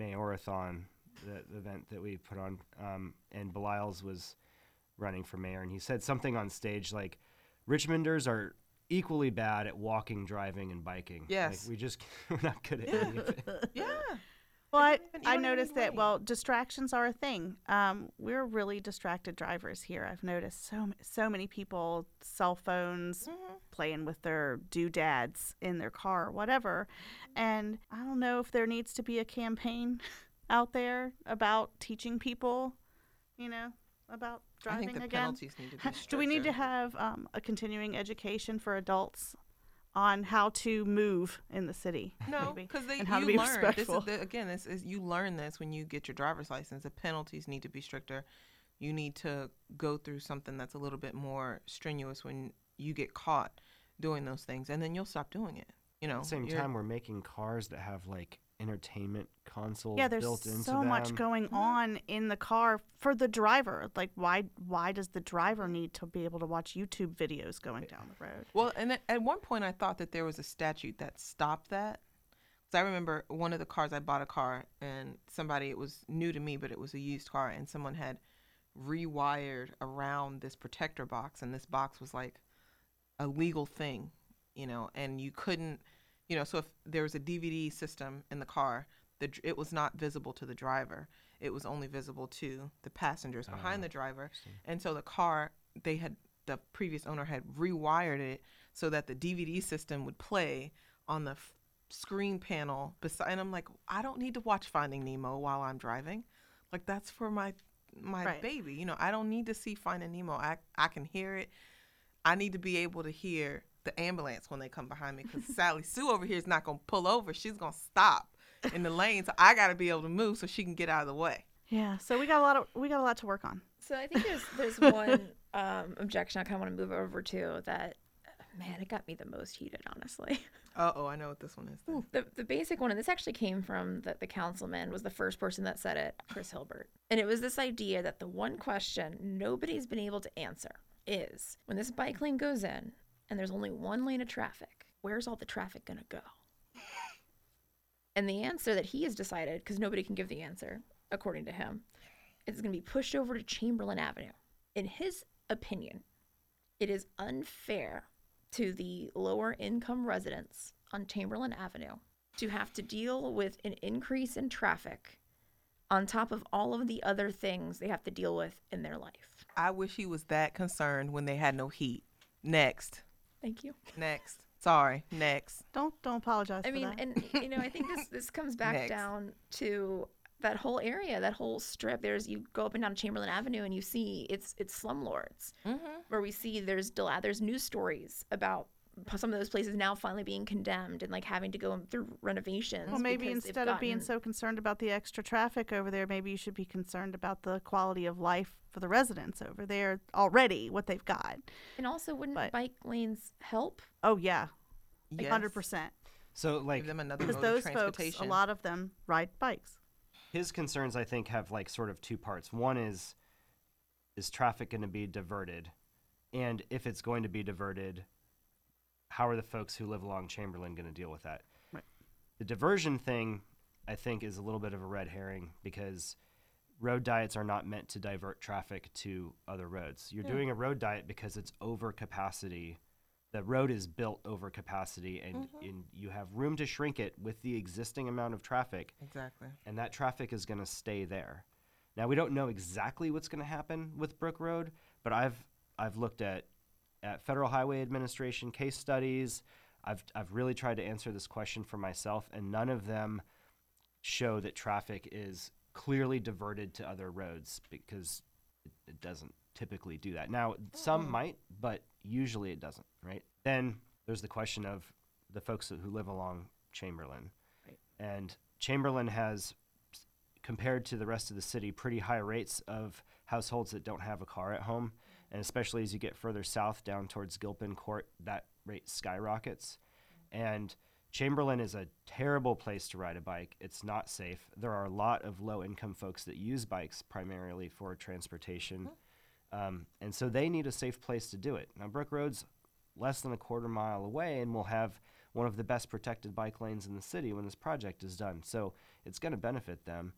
[SPEAKER 3] Mayorathon, the, the event that we put on, um, and Baliles was running for mayor, and he said something on stage like, "Richmonders are equally bad at walking, driving, and biking.
[SPEAKER 4] Yes.
[SPEAKER 3] like, we just we're not good at any of it."
[SPEAKER 4] Yeah.
[SPEAKER 1] Well, I,
[SPEAKER 4] even-
[SPEAKER 1] I noticed that. Well, distractions are a thing. Um, we're really distracted drivers here. I've noticed so so many people, cell phones,
[SPEAKER 4] Mm-hmm.
[SPEAKER 1] playing with their doodads in their car, or whatever. And I don't know if there needs to be a campaign out there about teaching people, you know, about
[SPEAKER 4] I
[SPEAKER 1] driving
[SPEAKER 4] think the
[SPEAKER 1] again.
[SPEAKER 4] penalties need to be.
[SPEAKER 1] Do we need to have um, a continuing education for adults on how to move in the city?
[SPEAKER 4] No,
[SPEAKER 1] maybe,
[SPEAKER 4] because they
[SPEAKER 1] and how
[SPEAKER 4] you
[SPEAKER 1] to be
[SPEAKER 4] learn. This
[SPEAKER 1] respectful.
[SPEAKER 4] is the, again, this is you learn this when you get your driver's license. The penalties need to be stricter. You need to go through something that's a little bit more strenuous when you get caught doing those things, and then you'll stop doing it. You know,
[SPEAKER 3] At the same
[SPEAKER 4] You're-
[SPEAKER 3] time, we're making cars that have like entertainment console
[SPEAKER 1] yeah there's
[SPEAKER 3] built into
[SPEAKER 1] so much going
[SPEAKER 4] Mhm.
[SPEAKER 1] on in the car for the driver like why why does the driver need to be able to watch youtube videos going down the road
[SPEAKER 4] Well, and at- at one point I thought that there was a statute that stopped that. Cuz I remember one of the cars I bought a car and somebody it was new to me, but it was a used car, and someone had rewired around this protector box, and this box was like a legal thing, you know, and you couldn't, you know, so if there was a DVD system in the car, the it was not visible to the driver. It was only visible to the passengers ah, behind
[SPEAKER 3] Oh,
[SPEAKER 4] the driver, and so the car they had the previous owner had rewired it so that the DVD system would play on the f- screen panel beside. And I'm like, I don't need to watch Finding Nemo while I'm driving. Like that's for my my
[SPEAKER 1] Right.
[SPEAKER 4] baby. You know, I don't need to see Finding Nemo. I I can hear it. I need to be able to hear the ambulance when they come behind me because Sally Sue over here is not gonna pull over. She's gonna stop in the lane, so I gotta be able to move so she can get out of the way.
[SPEAKER 1] Yeah. So we got a lot of we got a lot to work on.
[SPEAKER 2] So I think there's there's one um, objection I kind of want to move over to that. Man, it got me the most heated, honestly.
[SPEAKER 4] Uh oh, I know what this one is. then.
[SPEAKER 2] The, the basic one, and this actually came from the, the councilman, was the first person that said it, Chris Hilbert. And it was this idea that the one question nobody's been able to answer is when this bike lane goes in and there's only one lane of traffic, where's all the traffic going to go? And the answer that he has decided, because nobody can give the answer, according to him, is going to be pushed over to Chamberlayne Avenue. In his opinion, it is unfair to the lower income residents on Chamberlayne Avenue to have to deal with an increase in traffic on top of all of the other things they have to deal with in their life.
[SPEAKER 4] I wish he was that concerned when they had no heat. Next,
[SPEAKER 2] Thank you.
[SPEAKER 4] next. Sorry, next.
[SPEAKER 1] Don't don't apologize.
[SPEAKER 2] I
[SPEAKER 1] for
[SPEAKER 2] mean,
[SPEAKER 1] that.
[SPEAKER 2] and you know, I think this this comes back
[SPEAKER 4] Next.
[SPEAKER 2] down to that whole area, that whole strip. There's you go up and down Chamberlayne Avenue and you see it's it's slumlords.
[SPEAKER 4] Mm-hmm.
[SPEAKER 2] where we see there's del- there's news stories about p- some of those places now finally being condemned and like having to go through renovations.
[SPEAKER 1] Well, maybe
[SPEAKER 2] because they've
[SPEAKER 1] instead of being so concerned about the extra traffic over there, maybe you should be concerned about the quality of life for the residents over there already, what they've got.
[SPEAKER 2] and also wouldn't
[SPEAKER 1] but-
[SPEAKER 2] bike lanes help?
[SPEAKER 1] Oh yeah,
[SPEAKER 4] Yes.
[SPEAKER 1] hundred percent.
[SPEAKER 3] So like
[SPEAKER 4] Give them another
[SPEAKER 1] Because
[SPEAKER 4] mode of
[SPEAKER 1] those folks, a lot of them ride bikes.
[SPEAKER 3] his concerns I think have like sort of two parts. One is is traffic going to be diverted? And if it's going to be diverted, how are the folks who live along Chamberlayne going to deal with that?
[SPEAKER 1] Right.
[SPEAKER 3] The diversion thing I think is a little bit of a red herring because road diets are not meant to divert traffic to other roads. You're doing a road diet because it's over capacity. The road is built over capacity and, mm-hmm. and you have room to shrink it with the existing amount of traffic
[SPEAKER 4] Exactly.
[SPEAKER 3] and that traffic is going to stay there. Now we don't know exactly what's going to happen with Brook Road, but I've I've looked at at Federal Highway Administration case studies. I've I've really tried to answer this question for myself, and none of them show that traffic is clearly diverted to other roads because it, it doesn't typically do that. Now some mm. might, but usually it doesn't. Right? Then there's the question of the folks who live along Chamberlayne,
[SPEAKER 2] Right.
[SPEAKER 3] and Chamberlayne has compared to the rest of the city, pretty high rates of households that don't have a car at home. And especially as you get further south down towards Gilpin Court, that rate skyrockets. And Chamberlayne is a terrible place to ride a bike. It's not safe. There are a lot of low income folks that use bikes primarily for transportation. Um, and so they need a safe place to do it. Now, Brook Road's less than a quarter mile away, and we'll have one of the best protected bike lanes in the city when this project is done. So it's going to benefit them.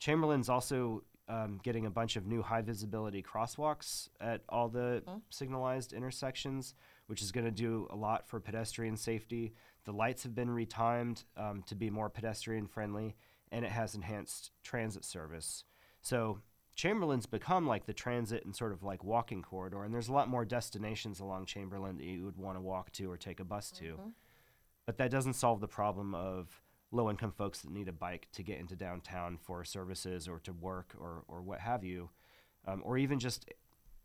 [SPEAKER 3] Chamberlayne's also um, getting a bunch of new high visibility crosswalks at all the signalized intersections, which is going to do a lot for pedestrian safety. The lights have been retimed um, to be more pedestrian friendly, and it has enhanced transit service. So Chamberlayne's become like the transit and sort of like walking corridor, and there's a lot more destinations along Chamberlayne that you would want to walk to or take a bus to. But that doesn't solve the problem of low income folks that need a bike to get into downtown for services or to work or, or what have you, um, or even just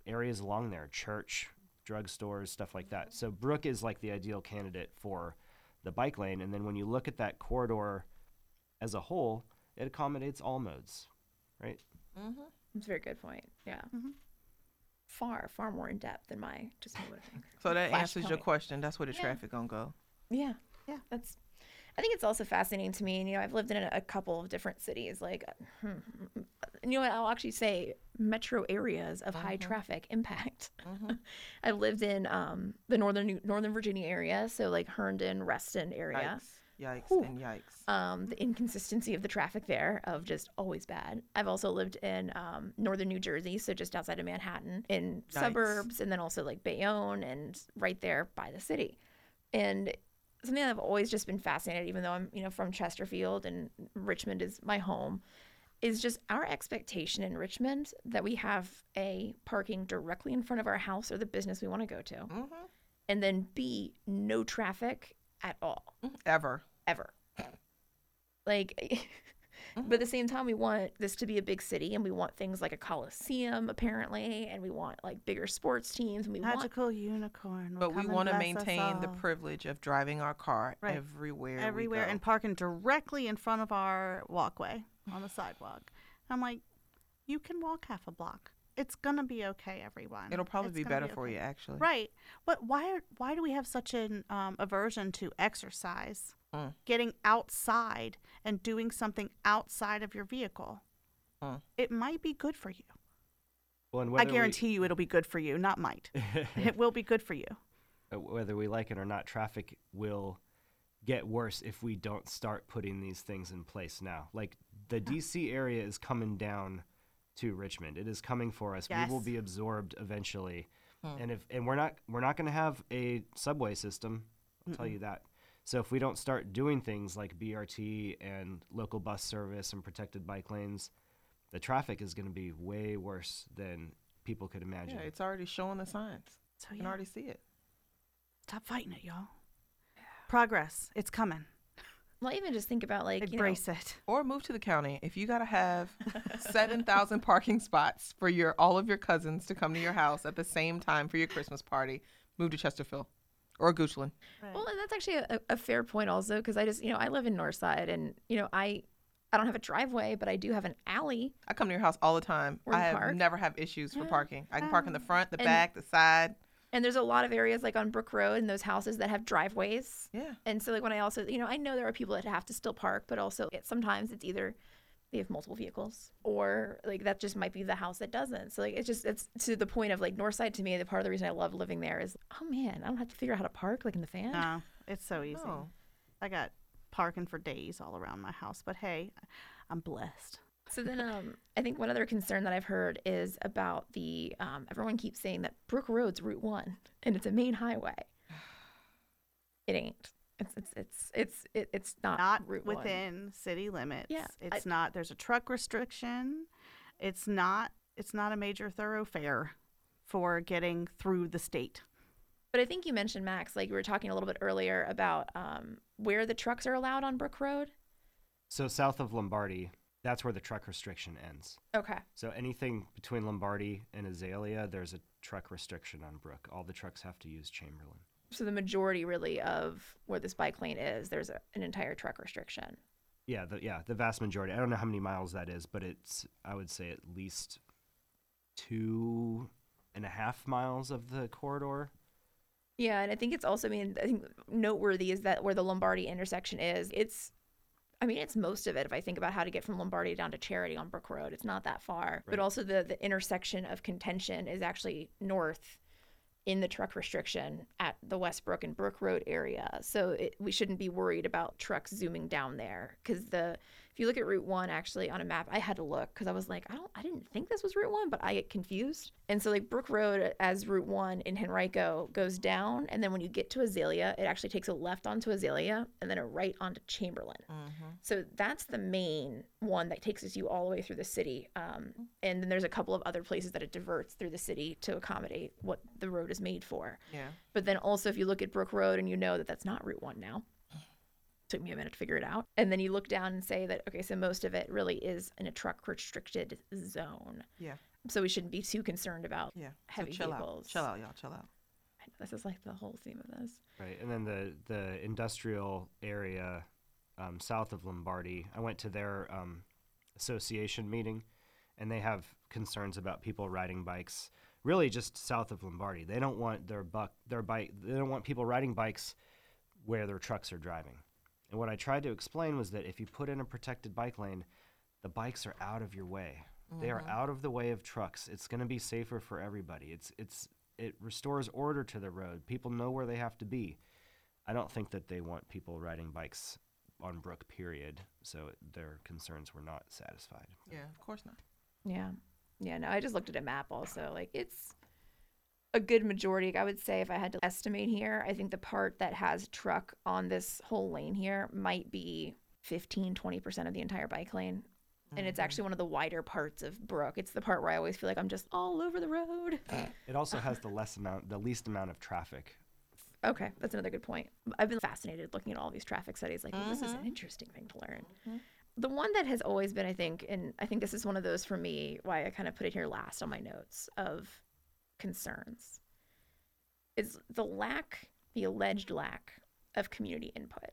[SPEAKER 3] areas along there, church, drugstores, stuff like that. So Brook is like the ideal candidate for the bike lane. And then when you look at that corridor as a whole, it accommodates all modes, right? Mm-hmm.
[SPEAKER 2] It's a very good point. Yeah. Mm-hmm. Far, far more in depth than my just.
[SPEAKER 4] So that
[SPEAKER 2] Flash
[SPEAKER 4] answers your question. That's where the
[SPEAKER 2] Yeah.
[SPEAKER 4] traffic gonna go.
[SPEAKER 2] Yeah.
[SPEAKER 1] Yeah.
[SPEAKER 2] That's I think it's also fascinating to me. And, you know, I've lived in a, a couple of different cities. Like, hmm, you know what? I'll actually say metro areas of high traffic impact. I've lived in um, the northern Northern Virginia area, so like Herndon, Reston area.
[SPEAKER 4] Yikes! Yikes!
[SPEAKER 2] Whew.
[SPEAKER 4] And yikes!
[SPEAKER 2] Um, the inconsistency of the traffic there of just always bad. I've also lived in um, northern New Jersey, so just outside of Manhattan, in
[SPEAKER 4] Yikes.
[SPEAKER 2] suburbs, and then also like Bayonne and right there by the city. And something that I've always just been fascinated, even though I'm you know from Chesterfield and Richmond is my home, is just our expectation in Richmond that we have a parking directly in front of our house or the business we want to go to,
[SPEAKER 4] hmm
[SPEAKER 2] and then B no traffic at all
[SPEAKER 4] Ever.
[SPEAKER 2] ever. Like But at the same time, we want this to be a big city and we want things like a coliseum, apparently, and we want like bigger sports teams. And we want
[SPEAKER 1] Magical unicorn.
[SPEAKER 4] But we want to maintain the privilege of driving our car
[SPEAKER 1] Right.
[SPEAKER 4] everywhere. we
[SPEAKER 1] everywhere
[SPEAKER 4] go.
[SPEAKER 1] and parking directly in front of our walkway on the sidewalk. I'm like, you can walk half a block. It's gonna be okay, everyone.
[SPEAKER 4] It'll probably
[SPEAKER 1] It's
[SPEAKER 4] be
[SPEAKER 1] gonna
[SPEAKER 4] better for you, actually.
[SPEAKER 1] Right. But why why do we have such an um, aversion to exercise?
[SPEAKER 4] Mm.
[SPEAKER 1] Getting outside and doing something outside of your vehicle.
[SPEAKER 4] Mm.
[SPEAKER 1] It might be good for you.
[SPEAKER 3] Well,
[SPEAKER 1] I
[SPEAKER 3] whether we-
[SPEAKER 1] guarantee you it'll be good for you, not might. it will be good for you.
[SPEAKER 3] uh, whether we like it or not, traffic will get worse if we don't start putting these things in place now. Like the DC area is coming down to Richmond. It is coming for us. We will be absorbed eventually. And if and we're not we're not going to have a subway system. I'll tell you that. So if we don't start doing things like BRT and local bus service and protected bike lanes, the traffic is going to be way worse than people could imagine.
[SPEAKER 4] Yeah, it's already showing the signs.
[SPEAKER 1] So
[SPEAKER 4] You can already see it.
[SPEAKER 1] stop fighting it, y'all. Progress. It's coming.
[SPEAKER 2] well, even just think about like you know,
[SPEAKER 1] Embrace it.
[SPEAKER 4] Or move to the county. If you gotta have seven thousand parking spots for your all of your cousins to come to your house at the same time for your Christmas party, move to Chesterfield or a Goochland.
[SPEAKER 2] Well, and that's actually a, a fair point also because I just you know I live in Northside and you know I I don't have a driveway but I do have an alley
[SPEAKER 4] I come to your house all the time. I have
[SPEAKER 2] park?
[SPEAKER 4] never have issues for parking. I can park in the front, the
[SPEAKER 2] And-
[SPEAKER 4] back, the side.
[SPEAKER 2] and there's a lot of areas like on Brook Road and those houses that have driveways
[SPEAKER 4] Yeah.
[SPEAKER 2] and so like when I also you know I know there are people that have to still park but also it, sometimes it's either they have multiple vehicles or like that just might be the house that doesn't so like it's just it's to the point of like Northside to me the part of the reason I love living there is oh man I don't have to figure out how to park like in the van
[SPEAKER 1] No, it's so easy.
[SPEAKER 4] No.
[SPEAKER 1] I got parking for days all around my house, but hey, I'm blessed.
[SPEAKER 2] So then, um, I think one other concern that I've heard is about the um, everyone keeps saying that Brook Road's Route One and it's a main highway. It ain't. It's it's it's it's it, it's not,
[SPEAKER 1] Not
[SPEAKER 2] Route One.
[SPEAKER 1] within city limits.
[SPEAKER 2] Yeah, I-
[SPEAKER 1] it's not. There's a truck restriction. It's not. It's not a major thoroughfare for getting through the state.
[SPEAKER 2] But I think you mentioned Max, like we were talking a little bit earlier about um, where the trucks are allowed on Brook Road.
[SPEAKER 3] So south of Lombardy, that's where the truck restriction ends.
[SPEAKER 2] Okay.
[SPEAKER 3] So anything between Lombardy and Azalea, there's a truck restriction on Brook. All the trucks have to use Chamberlayne.
[SPEAKER 2] So the majority really of where this bike lane is, there's a, an entire truck restriction.
[SPEAKER 3] Yeah, the yeah, the vast majority. I don't know how many miles that is, but it's I would say at least two and a half miles of the corridor.
[SPEAKER 2] Yeah, and I think it's also, I mean, I think noteworthy is that where the Lombardy intersection is, it's, I mean, it's most of it. If I think about how to get from Lombardy down to Charity on Brook Road, it's not that far. But also the the intersection of contention is actually north in the truck restriction at the Westbrook and Brook Road area. So it, we shouldn't be worried about trucks zooming down there because the if you look at Route One actually on a map, I had to look because I was like, I don't, I didn't think this was Route One, but I get confused. And so like Brook Road as Route One in Henrico goes down, and then when you get to Azalea, it actually takes a left onto Azalea and then a right onto Chamberlayne. So that's the main one that takes us you all the way through the city. Um, and then there's a couple of other places that it diverts through the city to accommodate what the road is made for.
[SPEAKER 4] Yeah.
[SPEAKER 2] But then also, if you look at Brook Road and you know that that's not Route 1 now, took me a minute to figure it out. And then you look down and say that, okay, so most of it really is in a truck restricted zone.
[SPEAKER 4] Yeah.
[SPEAKER 2] So we shouldn't be too concerned about
[SPEAKER 4] Yeah.
[SPEAKER 2] heavy
[SPEAKER 4] so chill
[SPEAKER 2] vehicles.
[SPEAKER 4] out. Chill out, y'all. Chill out.
[SPEAKER 2] This is like the whole theme of this.
[SPEAKER 3] Right, and then the the industrial area um, south of Lombardy. I went to their um, association meeting, and they have concerns about people riding bikes. Really, just south of Lombardy. They don't want their buck their bike. They don't want people riding bikes where their trucks are driving. And what I tried to explain was that if you put in a protected bike lane, the bikes are out of your way. They are mm-hmm. out of the way of trucks. It's going to be safer for everybody. It's it's it restores order to the road. People know where they have to be. I don't think that they want people riding bikes on Brook. Period. So their concerns were not satisfied.
[SPEAKER 4] Yeah, of course not.
[SPEAKER 2] Yeah. Yeah, no, I just looked at a map also. Like it's a good majority. I would say if I had to estimate here, I think the part that has truck on this whole lane here might be 15, 20% of the entire bike lane. And it's mm-hmm. actually one of the wider parts of Brook. It's the part where I always feel like I'm just all over the road.
[SPEAKER 3] Uh, it also has the less amount, the least amount of traffic.
[SPEAKER 2] Okay, that's another good point. I've been fascinated looking at all these traffic studies. Like, well, this is an mm-hmm. interesting thing to learn. Mm-hmm. the one that has always been, I think, and I think this is one of those for me, why I kind of put it here last on my notes of concerns, is the lack, the alleged lack of community input.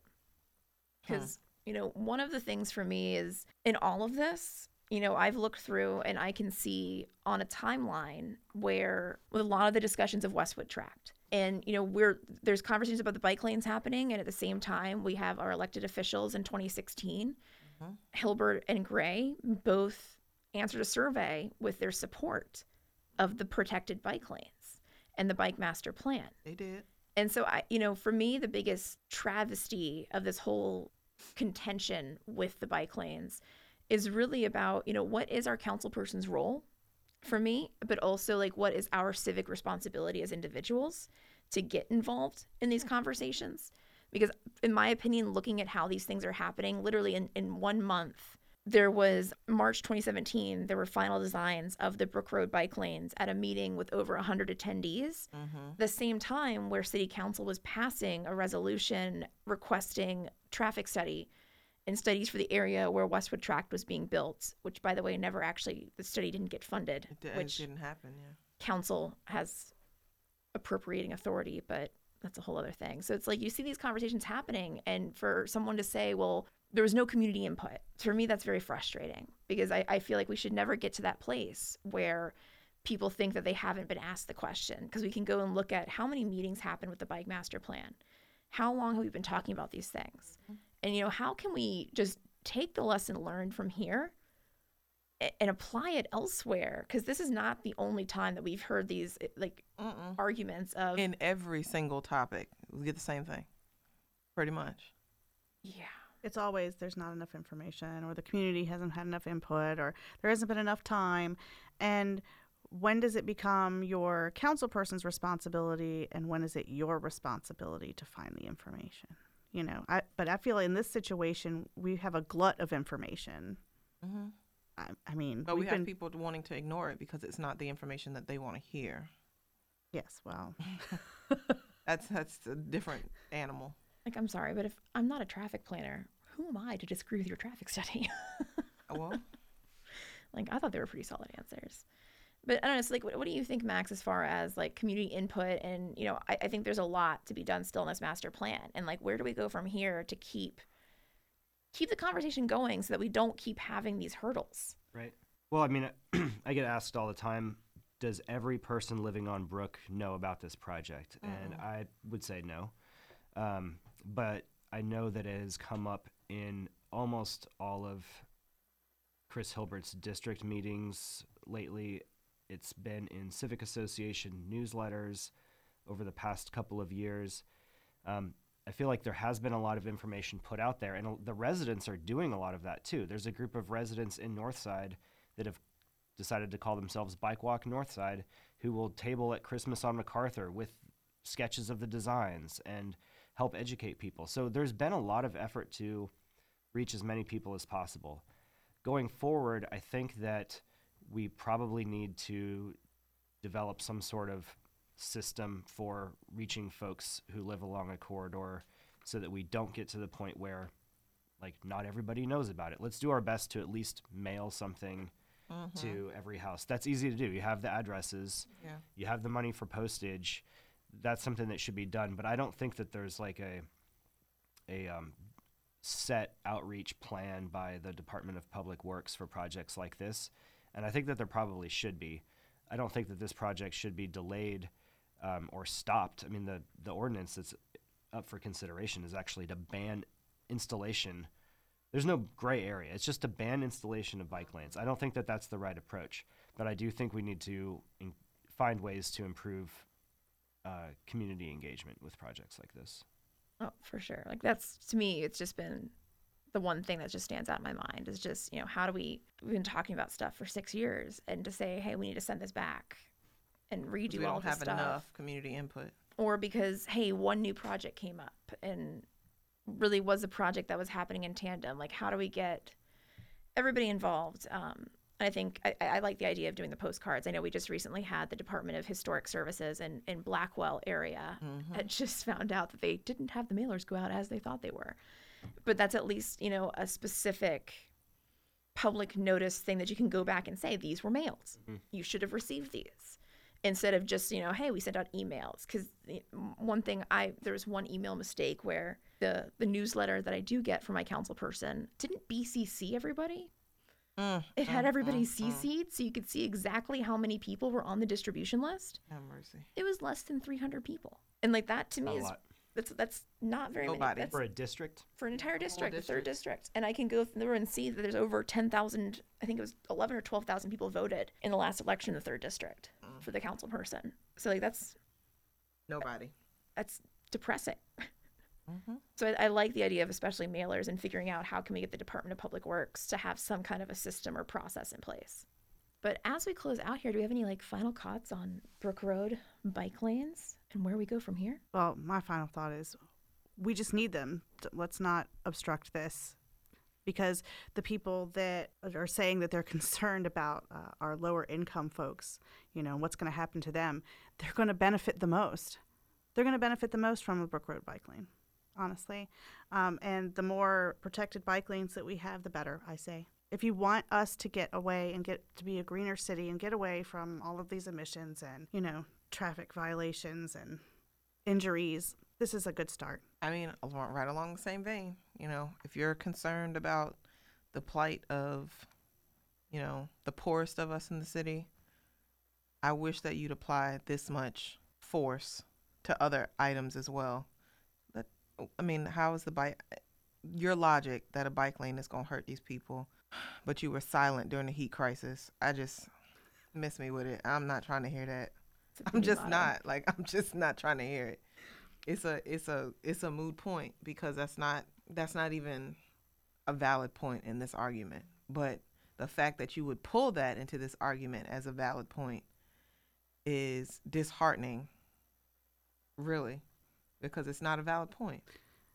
[SPEAKER 2] Because, you know, one of the things for me is in all of this, you know, I've looked through and I can see on a timeline where with a lot of the discussions of Westwood Tract. And you know, we're there's conversations about the bike lanes happening, and at the same time, we have our elected officials in 2016, mm-hmm. Hilbert and Gray, both answered a survey with their support of the protected bike lanes and the bike master plan.
[SPEAKER 4] They did.
[SPEAKER 2] And so I you know, for me the biggest travesty of this whole contention with the bike lanes is really about, you know, what is our council person's role for me, but also like what is our civic responsibility as individuals to get involved in these conversations? Because in my opinion, looking at how these things are happening, literally in, in one month, there was March 2017, there were final designs of the Brook Road bike lanes at a meeting with over 100 attendees. Mm-hmm. The same time where city council was passing a resolution requesting traffic study and studies for the area where Westwood Tract was being built, which by the way never actually the study didn't get funded,
[SPEAKER 4] It, di- it
[SPEAKER 2] which
[SPEAKER 4] didn't happen. Yeah.
[SPEAKER 2] council has appropriating authority, but that's a whole other thing. So it's like you see these conversations happening, and for someone to say, well, there was no community input, for me, that's very frustrating because I, I feel like we should never get to that place where people think that they haven't been asked the question because we can go and look at how many meetings happened with the bike master plan. How long have we been talking about these things? And, you know, how can we just take the lesson learned from here and apply it elsewhere because this is not the only time that we've heard these eh, like
[SPEAKER 4] Mm-mm.
[SPEAKER 2] arguments of
[SPEAKER 4] In every single topic, we get the same thing, pretty much.
[SPEAKER 2] yeah
[SPEAKER 1] It's always there's not enough information, or the community hasn't had enough input, or there hasn't been enough time. And when does it become your council person's responsibility, and when is it your responsibility to find the information? You know, I, but I feel in this situation we have a glut of information.
[SPEAKER 4] hmm
[SPEAKER 1] I, I mean,
[SPEAKER 4] But we
[SPEAKER 1] we've
[SPEAKER 4] have
[SPEAKER 1] been
[SPEAKER 4] people wanting to ignore it because it's not the information that they want to hear.
[SPEAKER 1] yes, well,
[SPEAKER 4] That's that's a different animal.
[SPEAKER 2] like i'm sorry but if i'm not a traffic planner who am i to disagree with your traffic study?
[SPEAKER 4] Well,
[SPEAKER 2] like i thought they were pretty solid answers. But i don't know so like what, what do you think max as far as like community input? And you know I, I think there's a lot to be done still in this master plan. And like where do we go from here to keep keep the conversation going so that we don't keep having these hurdles?
[SPEAKER 3] Right. Well, I mean, I get asked all the time, does every person living on Brook know about this project? And I would say no. Um, but I know that it has come up in almost all of Chris Hilbert's district meetings lately. It's been in civic association newsletters over the past couple of years. Um, I feel like there has been a lot of information put out there, and the residents are doing a lot of that too. There's a group of residents in Northside that have decided to call themselves Bike Walk Northside who will table at Christmas on MacArthur with sketches of the designs and help educate people. So there's been a lot of effort to reach as many people as possible. Going forward, I think that we probably need to develop some sort of system for reaching folks who live along a corridor so that we don't get to the point where like not everybody knows about it. Let's do our best to at least mail something mm-hmm. to every house. That's easy to do. You have the addresses,
[SPEAKER 4] yeah.
[SPEAKER 3] you have the money for postage. That's something that should be done, but I don't think that there's like a a um, set outreach plan by the Department of Public Works for projects like this, and I think that there probably should be. I don't think that this project should be delayed um, or stopped. I mean, the the ordinance that's up for consideration is actually to ban installation. There's no gray area. It's just to ban installation of bike lanes. I don't think that that's the right approach, but I do think we need to in- find ways to improve uh, community engagement with projects like this.
[SPEAKER 2] Oh, for sure. Like that's to me, it's just been the one thing that just stands out in my mind is just you know how do we we've been talking about stuff for six years and to say hey we need to send this back and redo
[SPEAKER 4] we
[SPEAKER 2] all
[SPEAKER 4] don't
[SPEAKER 2] this
[SPEAKER 4] have
[SPEAKER 2] stuff
[SPEAKER 4] enough community input.
[SPEAKER 2] or because hey one new project came up and really was a project that was happening in tandem like how do we get everybody involved um, i think I, I like the idea of doing the postcards. I know we just recently had the department of historic services in, in blackwell area mm-hmm. had just found out that they didn't have the mailers go out as they thought they were. But that's at least you know a specific public notice thing that you can go back and say these were mailed. Mm-hmm. You should have received these. Instead of just you know hey we sent out emails. Because one thing i there was one email mistake where the the newsletter that i do get from my council person didn't bcc everybody
[SPEAKER 4] Mm,
[SPEAKER 2] it had
[SPEAKER 4] mm,
[SPEAKER 2] everybody
[SPEAKER 4] mm, mm.
[SPEAKER 2] cc'd so you could see exactly how many people were on the distribution list
[SPEAKER 4] Have mercy.
[SPEAKER 2] it was less than 300 people and like that to me
[SPEAKER 3] a
[SPEAKER 2] is
[SPEAKER 3] lot.
[SPEAKER 2] that's that's not very
[SPEAKER 4] Nobody.
[SPEAKER 2] many that's
[SPEAKER 3] For a district,
[SPEAKER 2] for an entire district, the third
[SPEAKER 4] district.
[SPEAKER 2] district. And I can go through and see that there's over 10,000, I think it was 11 or 12,000 people voted in the last election in the third district
[SPEAKER 4] Mm.
[SPEAKER 2] for the council person. So like that's
[SPEAKER 4] Nobody.
[SPEAKER 2] that's depressing.
[SPEAKER 4] Mhm.
[SPEAKER 2] So I, I like the idea of especially mailers and figuring out how can we get the Department of Public Works to have some kind of a system or process in place. But as we close out here, do we have any like final thoughts on Brook Road bike lanes and where we go from here?
[SPEAKER 1] Well, my final thought is we just need them. Let's not obstruct this because the people that are saying that they're concerned about uh, our lower income folks, you know, what's going to happen to them, they're going to benefit the most. They're going to benefit the most from a Brook Road bike lane, honestly. Um, and the more protected bike lanes that we have, the better, I say. If you want us to get away and get to be a greener city and get away from all of these emissions and, you know, traffic violations and injuries, this is a good start.
[SPEAKER 4] I mean, right along the same vein, you know, if you're concerned about the plight of, you know, the poorest of us in the city, I wish that you'd apply this much force to other items as well. I mean, how is the bike? Your logic that a bike lane is going to hurt these people, but you were silent during the heat crisis. I just miss me with it. I'm not trying to hear that. I'm just not like I'm just not trying to hear it. It's a it's a it's a mood point because that's not that's not even a valid point in this argument. But the fact that you would pull that into this argument as a valid point is disheartening. Really, because it's not a valid point.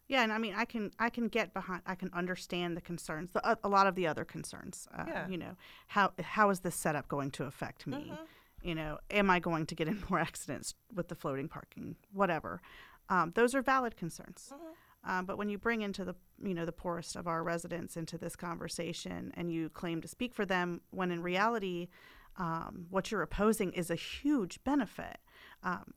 [SPEAKER 1] Yeah, and I mean, I can I can get behind, I can understand the concerns, the, a, a lot of the other concerns. Uh,
[SPEAKER 4] Yeah.
[SPEAKER 1] You know, how how is this setup going to affect me?
[SPEAKER 4] Mhm.
[SPEAKER 1] You know, am I going to get in more accidents with the floating parking? Whatever. Um, those are valid concerns. Um, but when you bring into the you know the poorest of our residents into this conversation and you claim to speak for them, when in reality, um, what you're opposing is a huge benefit. Um,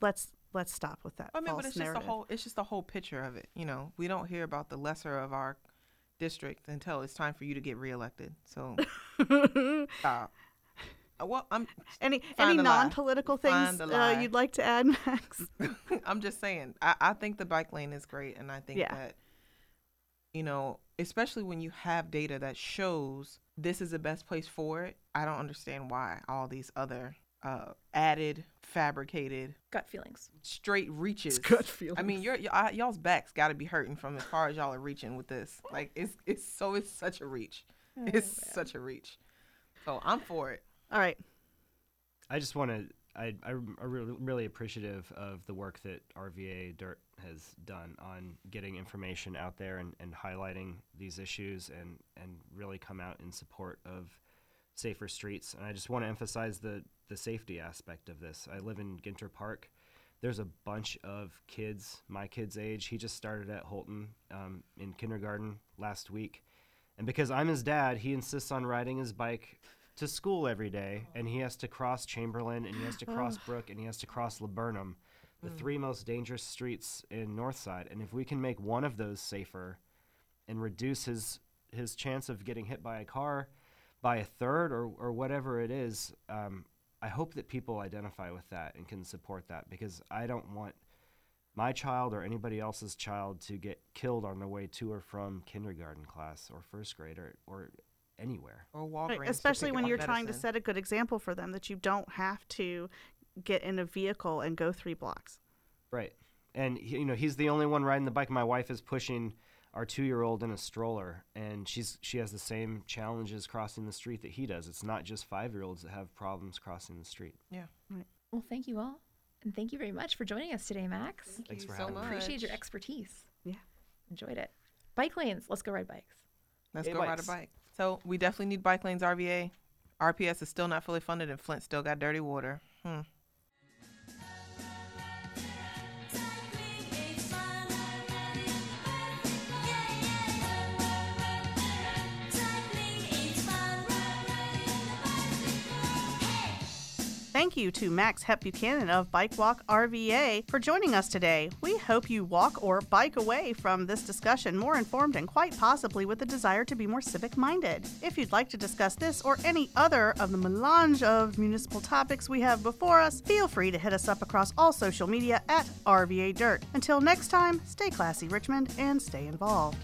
[SPEAKER 1] let's let's stop with that
[SPEAKER 4] I mean, but it's
[SPEAKER 1] narrative.
[SPEAKER 4] just the whole it's just the whole picture of it. You know, we don't hear about the lesser of our district until it's time for you to get reelected. So stop. Uh, Well, I'm
[SPEAKER 1] Any any non-political
[SPEAKER 4] Find
[SPEAKER 1] things uh, you'd like to add, Max?
[SPEAKER 4] I'm just saying. I, I think the bike lane is great, and I think
[SPEAKER 1] Yeah.
[SPEAKER 4] that you know, especially when you have data that shows this is the best place for it. I don't understand why all these other uh, added, fabricated,
[SPEAKER 2] Gut feelings.
[SPEAKER 4] straight reaches.
[SPEAKER 1] feeling.
[SPEAKER 4] I mean, your y- y'all's backs got to be hurting from as far as y'all are reaching with this. Like it's it's so it's such a reach. it's such a reach. So I'm for it.
[SPEAKER 1] all right.
[SPEAKER 3] I just want to. I, I, am really, really appreciative of the work that RVA Dirt has done on getting information out there and, and highlighting these issues and, and really come out in support of safer streets. And I just want to emphasize the, the safety aspect of this. I live in Ginter Park. There's a bunch of kids, my kid's age. He just started at Holton um, in kindergarten last week. And because I'm his dad, he insists on riding his bike to school every day, and he has to cross Chamberlayne, and he has to cross Brook, and he has to cross Laburnum, the three most dangerous streets in Northside. And if we can make one of those safer, and reduce his his chance of getting hit by a car by a third or or whatever it is, um, I hope that people identify with that and can support that because I don't want my child or anybody else's child to get killed on the way to or from kindergarten class or first grade or, or anywhere.
[SPEAKER 4] Or
[SPEAKER 1] Right,
[SPEAKER 4] Walgreens. to
[SPEAKER 1] especially when you're trying to set a good example for them that you don't have to get in a vehicle and go three blocks.
[SPEAKER 3] Right. And he- you know, he's the only one riding the bike. My wife is pushing our 2-year-old in a stroller and she's she has the same challenges crossing the street that he does. It's not just 5-year-olds that have problems crossing the street. Yeah. Right.
[SPEAKER 2] Well, thank you all. And thank you very much for joining us today, Max.
[SPEAKER 4] Thank
[SPEAKER 3] Thanks
[SPEAKER 4] you
[SPEAKER 3] for
[SPEAKER 4] so
[SPEAKER 3] having me.
[SPEAKER 2] Appreciate your expertise.
[SPEAKER 1] Yeah.
[SPEAKER 2] Enjoyed it. Bike lanes. Let's go ride bikes.
[SPEAKER 4] Let's
[SPEAKER 3] Hey,
[SPEAKER 4] go ride a bike. So we definitely need bike lanes, RVA. RPS is still not fully funded, and Flint still got dirty water. Hmm.
[SPEAKER 1] Thank you to Max Hepp-Buchanan of Bike Walk RVA for joining us today. We hope you walk or bike away from this discussion more informed and quite possibly with a desire to be more civic minded. If you'd like to discuss this or any other of the melange of municipal topics we have before us, feel free to hit us up across all social media at RVA Dirt. Until next time, stay classy, Richmond, and stay involved.